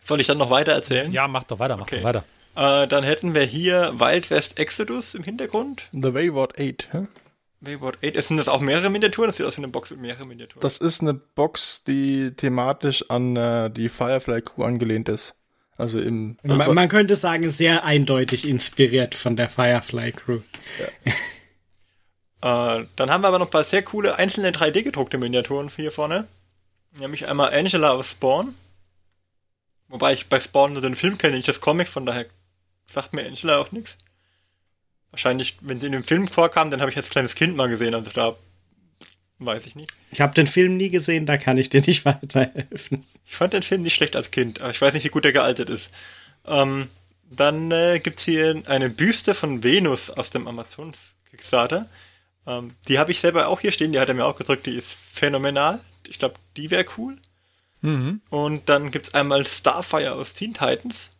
Soll ich dann noch weiter erzählen?
Ja, mach doch weiter, mach
Okay.
doch weiter.
Äh, dann hätten wir hier Wild West Exodus im Hintergrund.
The Wayward 8. Hä?
Wayward 8. Sind das auch mehrere Miniaturen? Das sieht aus wie eine Box mit mehreren Miniaturen.
Das ist eine Box, die thematisch an äh, die Firefly Crew angelehnt ist. Also im.
Man, man, könnte sagen, sehr eindeutig inspiriert von der Firefly Crew.
Ja. äh, dann haben wir aber noch ein paar sehr coole einzelne 3D gedruckte Miniaturen hier vorne. Nämlich einmal Angela aus Spawn. Wobei ich bei Spawn nur den Film kenne, nicht das Comic, von daher sagt mir Angela auch nichts. Wahrscheinlich, wenn sie in dem Film vorkam, dann habe ich als kleines Kind mal gesehen, also da weiß ich nicht.
Ich habe den Film nie gesehen, da kann ich dir nicht weiterhelfen.
Ich fand den Film nicht schlecht als Kind, aber ich weiß nicht, wie gut er gealtert ist. Ähm, dann äh, gibt es hier eine Büste von Venus aus dem Amazons Kickstarter. Ähm, die habe ich selber auch hier stehen, die hat er mir auch gedrückt, die ist phänomenal. Ich glaube, die wäre cool. Mhm. Und dann gibt es einmal Starfire aus Teen Titans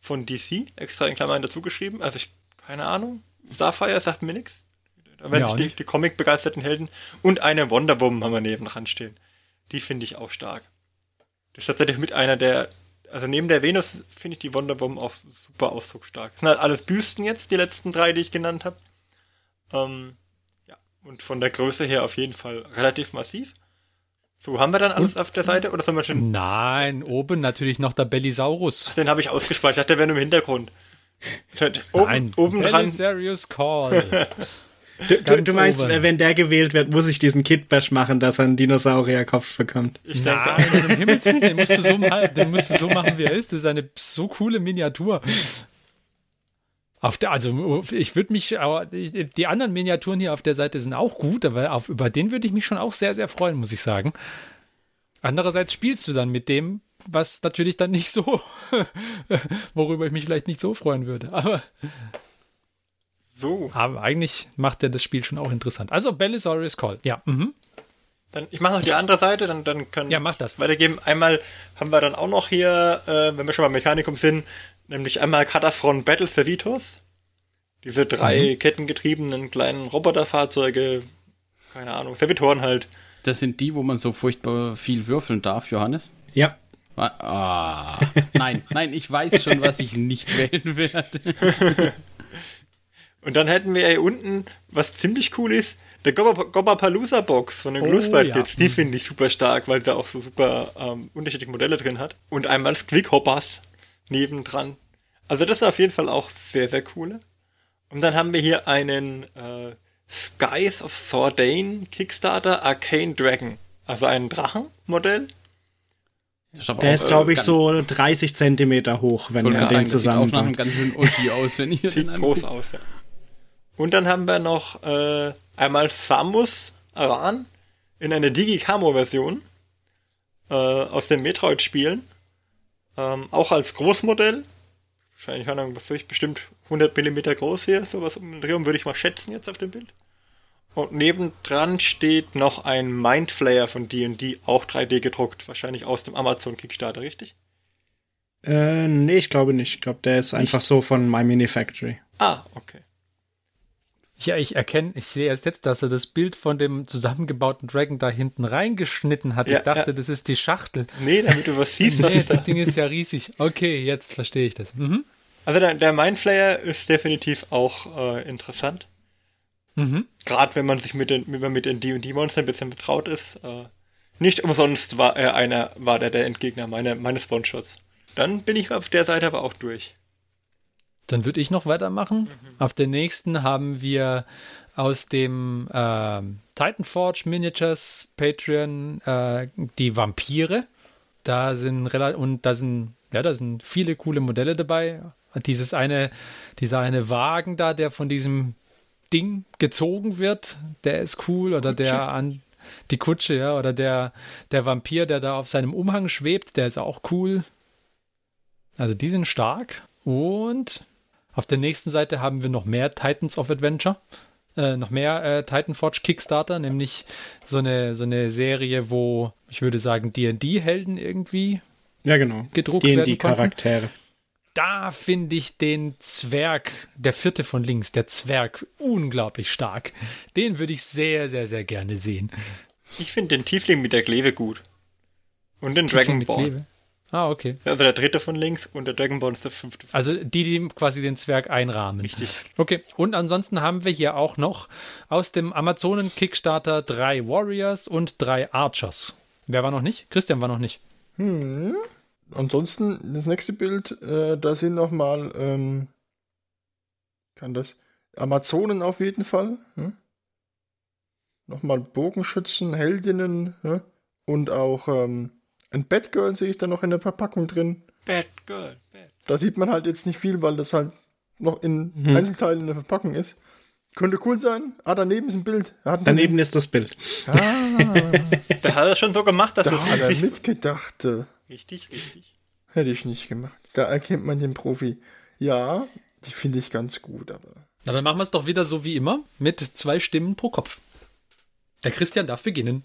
von DC, extra in Klammern dazu geschrieben. Also ich keine Ahnung. Starfire sagt mir nichts. Da werden ja, die, die Comic-begeisterten Helden. Und eine Wonder Woman haben wir neben dran stehen. Die finde ich auch stark. Das ist tatsächlich mit einer der, also neben der Venus finde ich die Wonder Woman auch super ausdrucksstark. Das sind halt alles Büsten jetzt, die letzten drei, die ich genannt habe. Ähm, ja, und von der Größe her auf jeden Fall relativ massiv. So, haben wir dann alles und? auf der Seite oder sollen wir schon?
Nein, oben natürlich noch der Bellisaurus.
Ach, den habe ich ausgespeichert, der wäre nur im Hintergrund.
Oben, Nein, oben dran. Serious Call.
Du, du, du, meinst, oben. wenn der gewählt wird, muss ich diesen Kitbash machen, dass er einen Dinosaurierkopf bekommt?
Ich denke. Nein, im den musst, du so mal, den musst du so machen, wie er ist. Das ist eine so coole Miniatur. Auf der, also ich würde mich, die anderen Miniaturen hier auf der Seite sind auch gut, aber auf, über den würde ich mich schon auch sehr, sehr freuen, muss ich sagen. Andererseits spielst du dann mit dem, was natürlich dann nicht so, worüber ich mich vielleicht nicht so freuen würde. Aber
so.
Aber eigentlich macht er das Spiel schon auch interessant. Also Belisarius Call, ja. Mhm.
Dann, ich mache noch die andere Seite, dann, dann können
ja, mach das.
weitergeben. Einmal haben wir dann auch noch hier, äh, wenn wir schon beim Mechanikum sind, nämlich einmal Catafron Battle Servitos. Diese drei mhm. kettengetriebenen kleinen Roboterfahrzeuge, keine Ahnung, Servitoren halt.
Das sind die, wo man so furchtbar viel würfeln darf, Johannes?
Ja.
Ah, nein, nein, ich weiß schon, was ich nicht wählen werde.
Und dann hätten wir hier unten, was ziemlich cool ist, der Gobapalooza Box von den oh, Glückswald ja. Die finde ich super stark, weil der auch so super ähm, unterschiedliche Modelle drin hat. Und einmal Squick Hoppers nebendran. Also das ist auf jeden Fall auch sehr, sehr coole. Und dann haben wir hier einen äh, Skies of Sordane Kickstarter Arcane Dragon. Also ein Drachenmodell
der ist, glaube ich, so 30 Zentimeter hoch, wenn er den zusammenbringt.
ganz schön Uschi aus, wenn ihr
Sieht groß aus, ja. Und dann haben wir noch äh, einmal Samus Aran in einer Digi-Camo-Version äh, aus den Metroid-Spielen. Ähm, auch als Großmodell. Wahrscheinlich, was weiß ich, bestimmt 100 mm groß hier, sowas um den Dreh würde ich mal schätzen jetzt auf dem Bild. Und nebendran steht noch ein Mindflayer von D&D, auch 3D gedruckt, wahrscheinlich aus dem Amazon Kickstarter, richtig?
Äh, nee, ich glaube nicht. Ich glaube, der ist einfach so von My Mini Factory.
Ah, okay.
Ja, ich erkenne, ich sehe erst jetzt, dass er das Bild von dem zusammengebauten Dragon da hinten reingeschnitten hat. Ja, ich dachte, ja. das ist die Schachtel.
Nee, damit du was siehst, was
nee, da. Das Ding ist ja riesig. Okay, jetzt verstehe ich das. Mhm.
Also der, der Mindflayer ist definitiv auch äh, interessant. Mhm. Gerade wenn man sich mit den, wenn man mit den D&D-Monstern ein bisschen betraut ist. Äh, nicht umsonst war er einer, war der der Endgegner meine, meines One-Shots. Dann bin ich auf der Seite aber auch durch.
Dann würde ich noch weitermachen. Mhm. Auf der nächsten haben wir aus dem äh, Titanforge Miniatures Patreon äh, die Vampire. Da sind und da sind ja, da sind viele coole Modelle dabei. Dieses eine, dieser eine Wagen da, der von diesem Ding gezogen wird, der ist cool. Oder Kutsche. der an die Kutsche, ja, oder der, der Vampir, der da auf seinem Umhang schwebt, der ist auch cool. Also die sind stark. Und auf der nächsten Seite haben wir noch mehr Titans of Adventure. Äh, noch mehr äh, Titanforge Kickstarter, nämlich so eine, so eine Serie, wo ich würde sagen D&D-Helden irgendwie
ja, genau.
gedruckt werden Charaktere da finde ich den Zwerg, der vierte von links, der Zwerg, unglaublich stark. Den würde ich sehr, sehr, sehr gerne sehen.
Ich finde den Tiefling mit der Kleve gut. Und den Dragonborn.
Ah, okay.
Also der dritte von links und der Dragonborn ist der fünfte.
Also die, die quasi den Zwerg einrahmen.
Richtig.
Okay, und ansonsten haben wir hier auch noch aus dem Amazonen-Kickstarter drei Warriors und drei Archers. Wer war noch nicht? Christian war noch nicht.
Ansonsten, das nächste Bild, äh, da sind nochmal, ähm, kann das, Amazonen auf jeden Fall. Hm? Nochmal Bogenschützen, Heldinnen hm? und auch ähm, ein Batgirl sehe ich da noch in der Verpackung drin.
Bad Girl. Bad.
Da sieht man halt jetzt nicht viel, weil das halt noch in
Mhm.
Einzelteilen in der Verpackung ist. Könnte cool sein. Ah, daneben ist ein Bild. Er
Daneben ist das Bild.
Ah,
Der hat das schon so gemacht, dass
da
das
hat er
sich
mitgedacht.
Richtig, richtig.
Hätte ich nicht gemacht. Da erkennt man den Profi. Ja, die finde ich ganz gut, aber.
Na, dann machen wir es doch wieder so wie immer mit zwei Stimmen pro Kopf. Der Christian darf beginnen.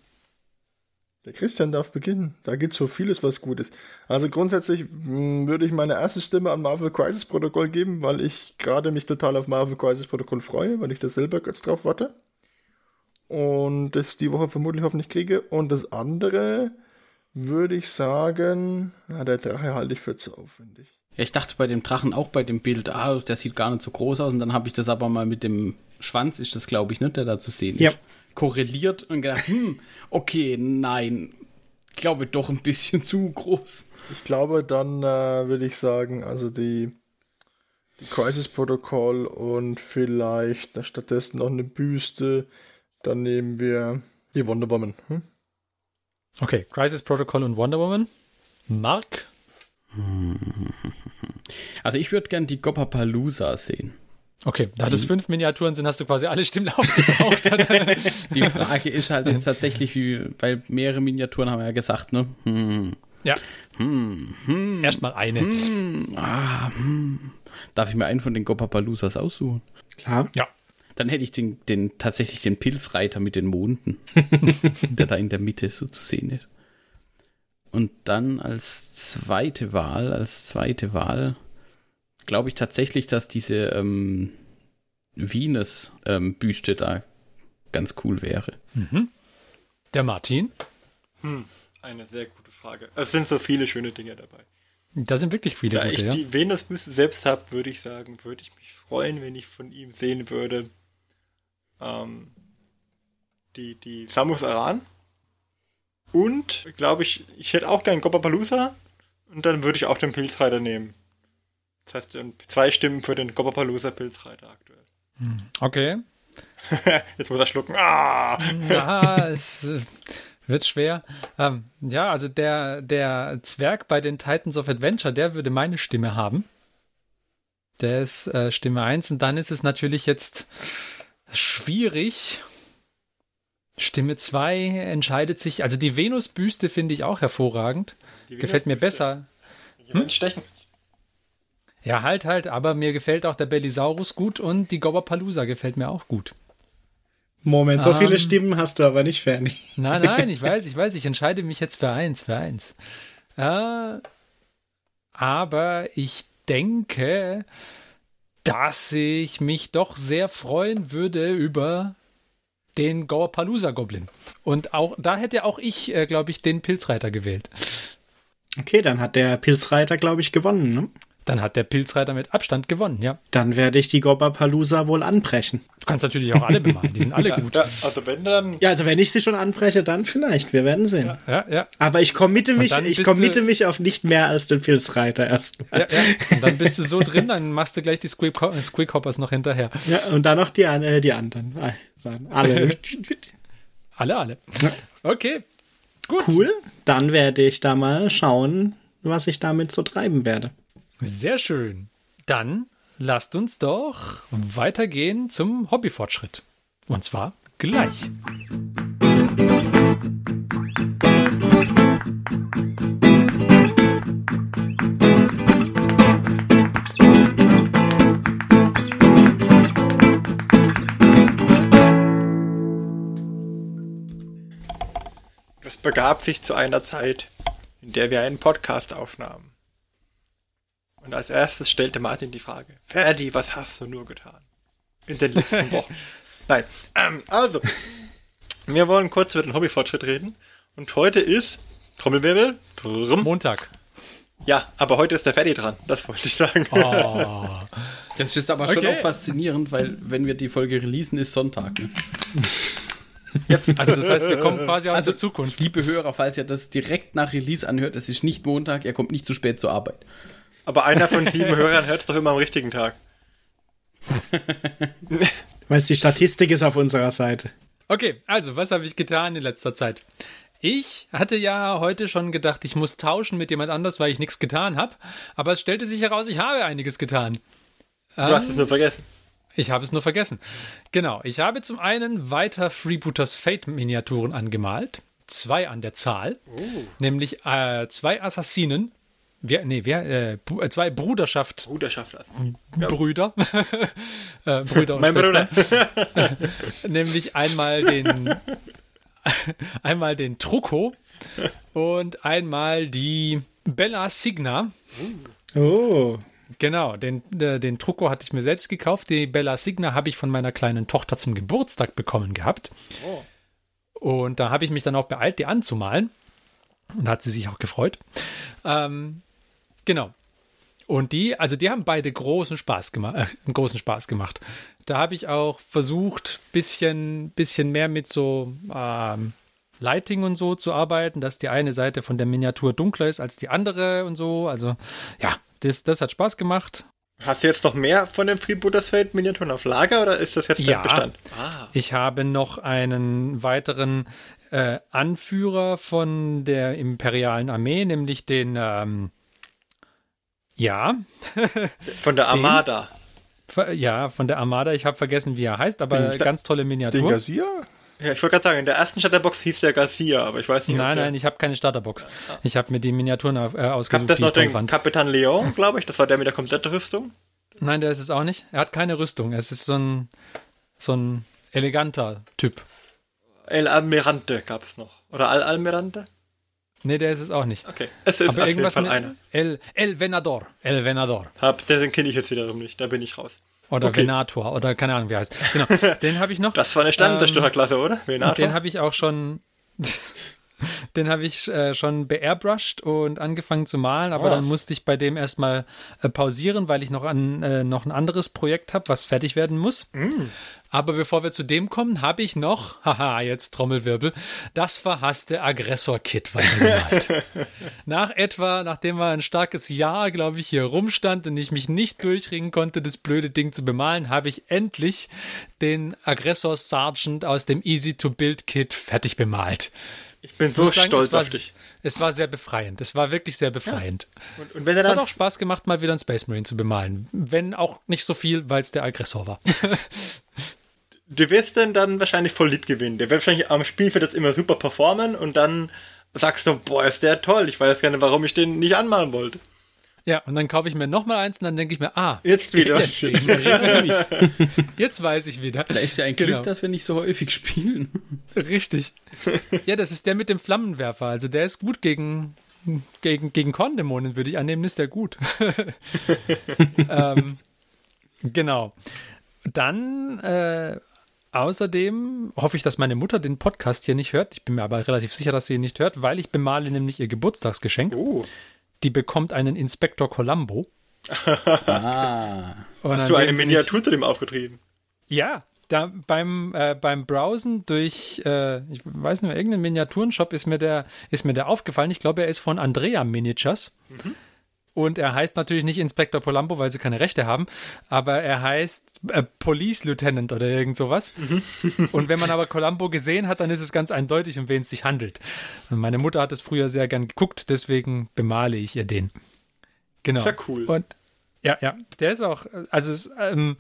Der Christian darf beginnen. Da gibt es so vieles, was gut ist. Also grundsätzlich mh, würde ich meine erste Stimme an Marvel Crisis Protocol geben, weil ich gerade mich total auf Marvel Crisis Protocol freue, weil ich da selber kurz drauf warte. Und das die Woche vermutlich hoffentlich kriege. Und das andere würde ich sagen, na, der Drache halte ich für zu aufwendig.
Ja, ich dachte bei dem Drachen auch bei dem Bild, ah, der sieht gar nicht so groß aus. Und dann habe ich das aber mal mit dem Schwanz, ist das glaube ich, nicht, der da zu sehen
Ja.
ist, korreliert und gedacht, hm, okay, nein, ich glaube doch ein bisschen zu groß.
Ich glaube, dann äh, würde ich sagen, also die, die Crisis Protocol und vielleicht na, stattdessen noch eine Büste. Dann nehmen wir die Wonder Woman. Hm?
Okay, Crisis Protocol und Wonder Woman. Mark?
Also ich würde gern die Goppapalooza sehen.
Okay, da das fünf Miniaturen sind, hast du quasi alle Stimmen aufgebraucht.
Die Frage ist halt jetzt tatsächlich, wie, weil mehrere Miniaturen haben wir ja gesagt, ne? Hm.
ja. Erstmal eine.
Ah, hm. Darf ich mir einen von den Goppapaloozas aussuchen?
Klar.
Ja.
Dann hätte ich den, den tatsächlich den Pilzreiter mit den Monden, der da in der Mitte so zu sehen ist. Und dann als zweite Wahl, als zweite Wahl, glaube ich tatsächlich, dass diese ähm, Venus-Büste da ganz cool wäre.
Der Martin?
Eine sehr gute Frage. Es sind so viele schöne Dinge dabei.
Da sind wirklich viele
Da
gute,
ich
ja.
die Venusbüste selbst habe, würde ich sagen, würde ich mich freuen, wenn ich von ihm sehen würde. Ähm, die, die Samus Aran. Und, glaube ich, ich hätte auch gern Goppapalooza. Und dann würde ich auch den Pilzreiter nehmen. Das heißt, zwei Stimmen für den Goppapalooza Pilzreiter aktuell.
Okay.
Jetzt muss er schlucken. Ah!
Ja, es äh, wird schwer. Ähm, ja, also der, der Zwerg bei den Titans of Adventure, der würde meine Stimme haben. Der ist äh, Stimme 1 und dann ist es natürlich jetzt schwierig. Stimme 2 entscheidet sich, also die Venusbüste finde ich auch hervorragend. Gefällt mir besser.
Wollen stechen.
Ja, halt, halt, aber mir gefällt auch der Bellisaurus gut und die Gobbapalooza gefällt mir auch gut.
Moment, so
Ähm.
viele Stimmen hast du aber nicht, Ferni.
Nein, nein, ich weiß, ich weiß, ich entscheide mich jetzt für eins, für eins. Äh, aber ich denke, dass ich mich doch sehr freuen würde über den Goapalooza Goblin. Und auch da hätte auch ich, äh, glaube ich, den Pilzreiter gewählt.
Okay, dann hat der Pilzreiter, glaube ich, gewonnen. Ne?
Dann hat der Pilzreiter mit Abstand gewonnen, ja.
Dann werde ich die Gobbapalooza wohl anbrechen.
Du kannst natürlich auch alle bemalen, die sind alle gut.
Ja, also wenn dann.
Ja, also wenn ich sie schon anbreche, dann vielleicht. Wir werden sehen.
Ja, ja.
Aber ich committe mich, ich committe
du-
mich auf nicht mehr als den Pilzreiter erstmal.
Ja, ja. Und dann bist du so drin, dann machst du gleich die Squeak Squeakhoppers noch hinterher.
Ja, und dann noch die, äh, die anderen. Alle.
Alle, alle. Okay. Gut.
cool. Dann werde ich da mal schauen, was ich damit so treiben werde.
Sehr schön. Dann lasst uns doch weitergehen zum Hobbyfortschritt. Und zwar gleich.
Es begab sich zu einer Zeit, in der wir einen Podcast aufnahmen. Und als erstes stellte Martin die Frage, Ferdi, was hast du nur getan? In den letzten Wochen. Nein, ähm, also, wir wollen kurz über den Hobbyfortschritt reden. Und heute ist, Trommelwirbel, Trrrm,
Montag.
Ja, aber heute ist der Ferdi dran, das wollte ich sagen.
Oh. Das ist jetzt aber schon
Okay.
auch faszinierend, weil wenn wir die Folge releasen, ist Sonntag. Ne?
Also das heißt, wir kommen quasi aus
Also,
der Zukunft.
Liebe Hörer, falls ihr das direkt nach Release anhört, es ist nicht Montag, er kommt nicht zu spät zur Arbeit.
Aber einer von sieben Hörern hört es doch immer am richtigen Tag.
Weil die Statistik ist auf unserer Seite.
Okay, also was habe ich getan in letzter Zeit? Ich hatte ja heute schon gedacht, ich muss tauschen mit jemand anders, weil ich nichts getan habe. Aber es stellte sich heraus, ich habe einiges getan.
Du hast es nur vergessen.
Ich habe es nur vergessen. Genau, ich habe zum einen weiter Freebooters Fate Miniaturen angemalt. Zwei an der Zahl. Nämlich äh, zwei Assassinen. Wer, nee, wer, äh, äh, zwei Bruderschaft
Bruderschaft. Also.
Brüder. äh, Brüder und
Mein
Schwestern.
Bruder.
Nämlich einmal den einmal den Trucco und einmal die Bella Signa.
Oh.
Genau, den, äh, den Trucco hatte ich mir selbst gekauft. Die Bella Signa habe ich von meiner kleinen Tochter zum Geburtstag bekommen gehabt. Und da habe ich mich dann auch beeilt, die anzumalen. Und da hat sie sich auch gefreut. Ähm, genau. Und die, also die haben beide großen Spaß gemacht, äh, großen Spaß gemacht. Da habe ich auch versucht, bisschen, bisschen mehr mit so ähm, Lighting und so zu arbeiten, dass die eine Seite von der Miniatur dunkler ist als die andere und so. Also ja, das, das hat Spaß gemacht.
Hast du jetzt noch mehr von den Freebooters Fate Miniaturen auf Lager oder ist das jetzt
Ja.
der Bestand? Ah.
Ich habe noch einen weiteren äh, Anführer von der imperialen Armee, nämlich den, ähm, ja,
Von der Armada.
ver- ja, von der Armada. Ich habe vergessen, wie er heißt, aber
Den-
ganz tolle
Den
Miniatur.
Gazier?
Ja, ich wollte gerade sagen, in der ersten Starterbox hieß der Garcia, aber ich weiß nicht,
Nein, nein, ich habe keine Starterbox. Ich habe mir die Miniaturen äh,
Gab
ausgesucht,
das
die
noch den
fand.
Kapitan Leon, glaube ich? Das war der mit der kompletten Rüstung.
Nein, der ist es auch nicht. Er hat keine Rüstung. Es ist so ein, so ein eleganter Typ.
El Almirante gab es noch. Oder Al Almirante?
Nee, der ist es auch nicht.
Okay. Es ist
Aber
auf jeden
irgendwas
Fall
mit
einer.
El, El Venador. El Venador.
Hab, den kenne ich jetzt wiederum nicht, da bin ich raus.
Oder
Okay.
Venator. Oder keine Ahnung, wie er heißt. Genau. Den habe ich noch.
Das war eine Sternenzerstörerklasse, oder? Venator?
Den habe ich auch schon. Den habe ich äh, schon beairbrushed und angefangen zu malen, aber
Ah.
dann musste ich bei dem erstmal äh, pausieren, weil ich noch, an, äh, noch ein anderes Projekt habe, was fertig werden muss.
Mm.
Aber bevor wir zu dem kommen, habe ich noch, haha, jetzt Trommelwirbel, das verhasste Aggressor-Kit weitergemalt. Nach etwa, nachdem er ein starkes Jahr, glaube ich, hier rumstand und ich mich nicht durchringen konnte, das blöde Ding zu bemalen, habe ich endlich den Aggressor Sergeant aus dem Easy-to-Build-Kit fertig bemalt.
Ich bin so
sagen,
stolz
es war,
auf dich.
Es war sehr befreiend. Es war wirklich sehr befreiend.
Und, und wenn er
Es hat auch Spaß gemacht, mal wieder einen Space Marine zu bemalen. Wenn auch nicht so viel, weil es der Aggressor war.
Du wirst den dann wahrscheinlich voll lieb gewinnen. Der wird wahrscheinlich am Spielfeld jetzt immer super performen und dann sagst du, boah, ist der toll. Ich weiß gerne, warum ich den nicht anmalen wollte.
Ja, und dann kaufe ich mir nochmal eins und dann denke ich mir, ah,
Jetzt wieder.
deswegen. Jetzt weiß ich wieder.
Da ist ja ein
Genau.
Glück, dass wir nicht so häufig spielen.
Richtig. Ja, das ist der mit dem Flammenwerfer. Also der ist gut gegen, gegen, gegen Korndämonen, würde ich annehmen, ist der gut. ähm, genau. Dann äh, außerdem hoffe ich, dass meine Mutter den Podcast hier nicht hört. Ich bin mir aber relativ sicher, dass sie ihn nicht hört, weil ich bemale nämlich ihr Geburtstagsgeschenk.
Oh.
Die bekommt einen Inspektor Columbo.
Ah.
Und
Hast du eine Miniatur zu dem aufgetrieben?
Ich, ja, da beim, äh, beim Browsen durch, äh, ich weiß nicht mehr, irgendeinen Miniaturenshop ist mir der, ist mir der aufgefallen. Ich glaube, er ist von Andrea Miniatures. Und er heißt natürlich nicht Inspektor Polambo, weil sie keine Rechte haben, aber er heißt äh, Police Lieutenant oder irgend sowas. Und wenn man aber Columbo gesehen hat, dann ist es ganz eindeutig, um wen es sich handelt. Und meine Mutter hat es früher sehr gern geguckt, deswegen bemale ich ihr den. Genau.
Sehr cool.
Und ja, ja, der ist auch, also es ist ähm,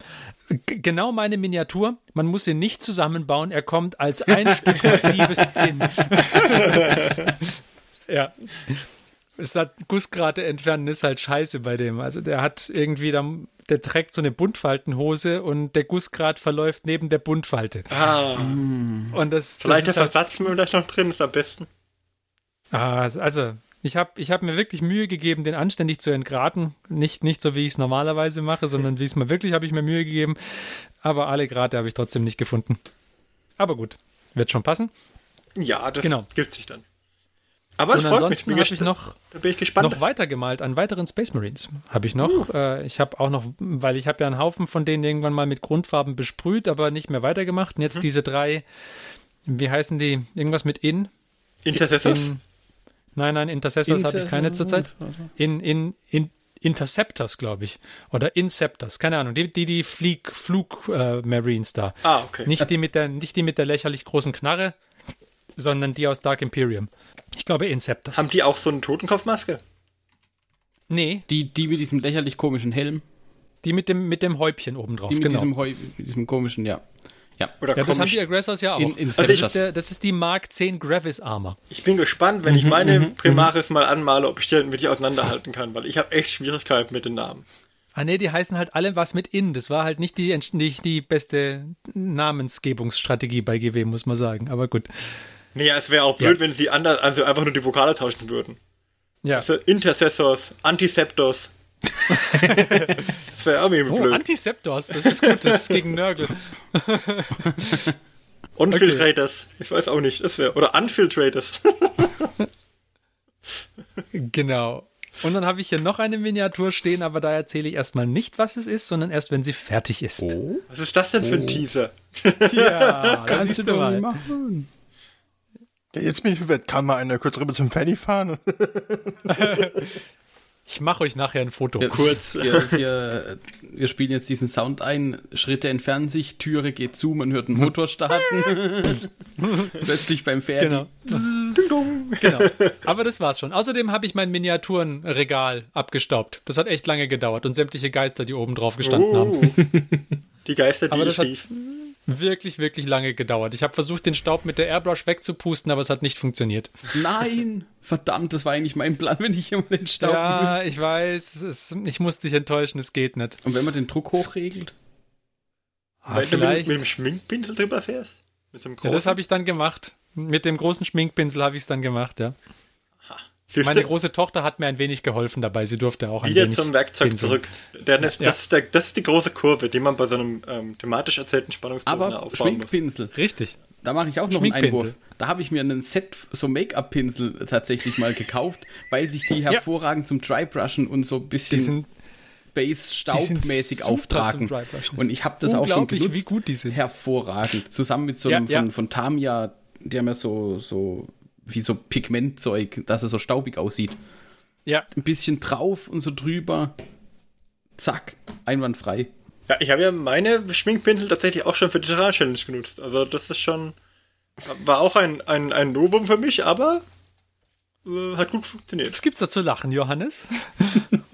genau meine Miniatur. Man muss ihn nicht zusammenbauen. Er kommt als ein Stück massives Zinn. ja. Es hat Gussgrate entfernen ist halt scheiße bei dem. Also der hat irgendwie, dann, der trägt so eine Buntfaltenhose und der Gussgrat verläuft neben der Buntfalte.
Ah,
Und das, das
vielleicht
ist
ist
halt,
Ersatzmüll da noch drin, ist am besten.
Ah, also ich habe ich hab mir wirklich Mühe gegeben, den anständig zu entgraten. Nicht, nicht so, wie ich es normalerweise mache, sondern wie es mal wirklich habe ich mir Mühe gegeben. Aber alle Grate habe ich trotzdem nicht gefunden. Aber gut, wird schon passen.
Ja, das
Genau.
gibt sich dann. Aber
Und ansonsten habe ich noch,
da bin ich gespannt.
noch weiter gemalt an weiteren Space Marines. Habe ich noch. Äh, ich habe auch noch, weil ich habe ja einen Haufen von denen irgendwann mal mit Grundfarben besprüht, aber nicht mehr weitergemacht. Und jetzt
Mhm.
diese drei, wie heißen die? Irgendwas mit In?
Intercessors?
In, nein, nein, Intercessors habe ich keine zurzeit. In, in, in Interceptors, glaube ich. Oder Inceptors, keine Ahnung. Die, die, die Flieg, Flug äh, Marines da.
Ah, okay.
Nicht die, mit der, nicht die mit der lächerlich großen Knarre, sondern die aus Dark Imperium. Ich glaube Inceptors.
Haben die auch so eine Totenkopfmaske?
nee,
Die, die mit diesem lächerlich komischen Helm,
die mit dem, mit dem Häubchen oben drauf.
die mit
genau.
diesem, Heu, mit diesem komischen, ja. Ja.
Oder
ja, das haben die Aggressors ja auch.
In- in
also das, ist der, das ist die Mark 10 Gravis Armor.
Ich bin gespannt, wenn ich meine Primaris mal anmale, ob ich die wirklich auseinanderhalten kann, weil ich habe echt Schwierigkeiten mit den Namen.
Ah nee, die heißen halt alle was mit in. Das war halt nicht die, nicht die beste Namensgebungsstrategie bei GW, muss man sagen. Aber gut.
Naja, es wäre auch blöd,
Ja.
wenn sie anders, also einfach nur die Vokale tauschen würden.
Ja.
Also Intercessors, Antiseptos. das wäre irgendwie
Oh,
blöd.
Antiseptors, das ist gut, das ist gegen Nörgel.
Unfiltrators. Ich weiß auch nicht. Das wäre. Oder Unfiltrators.
Genau. Und dann habe ich hier noch eine Miniatur stehen, aber da erzähle ich erstmal nicht, was es ist, sondern erst, wenn sie fertig ist.
Was ist das denn für ein Teaser?
Ja, das siehst du
doch
mal.
machen.
Ja, jetzt bin ich verwirrt. Kann mal einer kurz rüber zum Fanny fahren?
Ich mache euch nachher ein Foto.
Wir,
Kurz.
Wir, wir, wir spielen jetzt diesen Sound ein. Schritte entfernen sich, Türe geht zu, man hört einen Motor starten. Plötzlich beim Pferd.
Genau. genau. Aber das war's schon. Außerdem habe ich mein Miniaturenregal abgestaubt. Das hat echt lange gedauert und sämtliche Geister, die oben drauf gestanden haben.
Oh. Die Geister, die
Aber das
ich
hat-
rief.
Wirklich, wirklich lange gedauert. Ich habe versucht, den Staub mit der Airbrush wegzupusten, aber es hat nicht funktioniert.
Nein! Verdammt, das war eigentlich mein Plan, wenn ich immer den Staub
ja, ich weiß, es, ich muss dich enttäuschen, es geht nicht.
Und wenn man den Druck hochregelt?
Ah,
Weil du mit,
vielleicht.
mit dem Schminkpinsel drüber fährst? Mit so einem
Ja,
großen?
das habe ich dann gemacht. Mit dem großen Schminkpinsel habe ich es dann gemacht, ja.
Siehst
Meine
du?
große Tochter hat mir ein wenig geholfen dabei. Sie durfte auch ein
Wieder
wenig
zum Werkzeug
pinseln.
zurück. Denn das,
Ja.
das, ist der, das ist die große Kurve, die man bei so einem ähm, thematisch erzählten Spannungsbogen
Aber
aufbauen muss.
Schminkpinsel.
Richtig.
Da mache ich auch noch einen. Einwurf. Da habe ich mir einen Set, so Make-up-Pinsel tatsächlich mal gekauft, weil sich die hervorragend zum Drybrushen und so ein bisschen
sind,
Base-staubmäßig auftragen. Und ich habe das auch schon genutzt.
wie gut die sind.
Hervorragend. Zusammen mit so
Ja,
einem
ja.
Von, von Tamiya, die haben ja so, so wie so Pigmentzeug, dass es so staubig aussieht.
ja,
Ein bisschen drauf und so drüber. Zack, einwandfrei.
Ja, ich habe ja meine Schminkpinsel tatsächlich auch schon für die Terrain-Challenge genutzt. Also das ist schon... War auch ein, ein, ein Novum für mich, aber äh, hat gut funktioniert.
was gibt's da zu lachen, Johannes?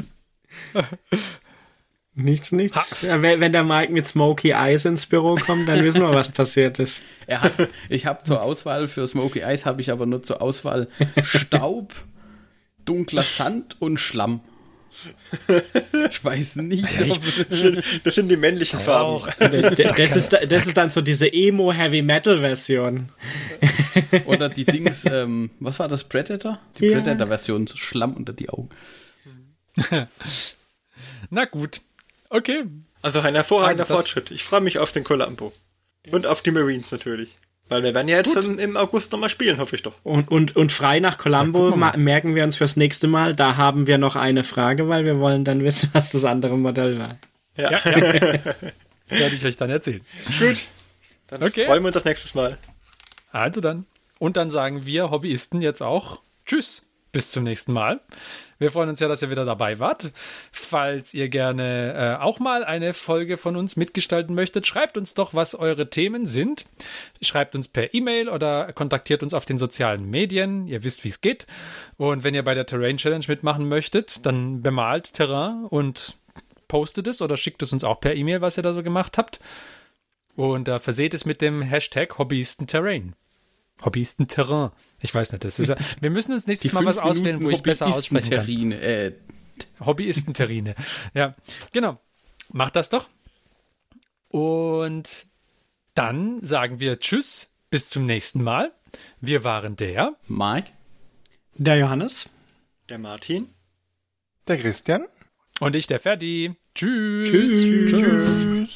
Nichts, nichts. Ja, wenn, wenn der Mike mit Smoky Eyes ins Büro kommt, dann wissen wir, was passiert ist.
Er hat, ich habe zur Auswahl für Smoky Eyes habe ich aber nur zur Auswahl Staub, dunkler Sand und Schlamm. Ich weiß nicht,
Das sind die männlichen Farben.
Das ist, das ist dann so diese Emo-Heavy-Metal-Version.
oder die Dings, ähm, was war das Predator? Die
Ja.
Predator-Version, so Schlamm unter die Augen.
Na gut. Okay.
Also ein hervorragender
Also
Fortschritt. Ich freue mich auf den Columbo. Und auf die Marines natürlich. Weil wir werden ja jetzt dann im August nochmal spielen, hoffe ich doch.
Und, und, und frei nach Columbo ma- merken wir uns fürs nächste Mal. Da haben wir noch eine Frage, weil wir wollen dann wissen, was das andere Modell war.
Ja,
Ja, ja. Werde ich euch dann erzählen.
gut. Dann
Okay.
freuen wir uns auf nächstes Mal.
Also dann. Und dann sagen wir Hobbyisten jetzt auch Tschüss. Bis zum nächsten Mal. Wir freuen uns ja, dass ihr wieder dabei wart. Falls ihr gerne äh, auch mal eine Folge von uns mitgestalten möchtet, schreibt uns doch, was eure Themen sind. Schreibt uns per E-Mail oder kontaktiert uns auf den sozialen Medien. Ihr wisst, wie es geht. Und wenn ihr bei der Terrain Challenge mitmachen möchtet, dann bemalt Terrain und postet es oder schickt es uns auch per E-Mail, was ihr da so gemacht habt. Und äh, verseht es mit dem Hashtag Hobbyisten-Terrain. Hobbyisten-Terrain. Ich weiß nicht, das ist ja, wir müssen uns nächstes Mal was auswählen, wo ich es besser aussprechen kann.
Hobbyistenterrine, Äh,
Hobbyistenterrine. Ja, genau. Macht das doch. Und dann sagen wir Tschüss, bis zum nächsten Mal. Wir waren der.
Mike?
Der Johannes?
Der Martin.
Der Christian?
Und ich, der Ferdi. Tschüss.
Tschüss.
Tschüss.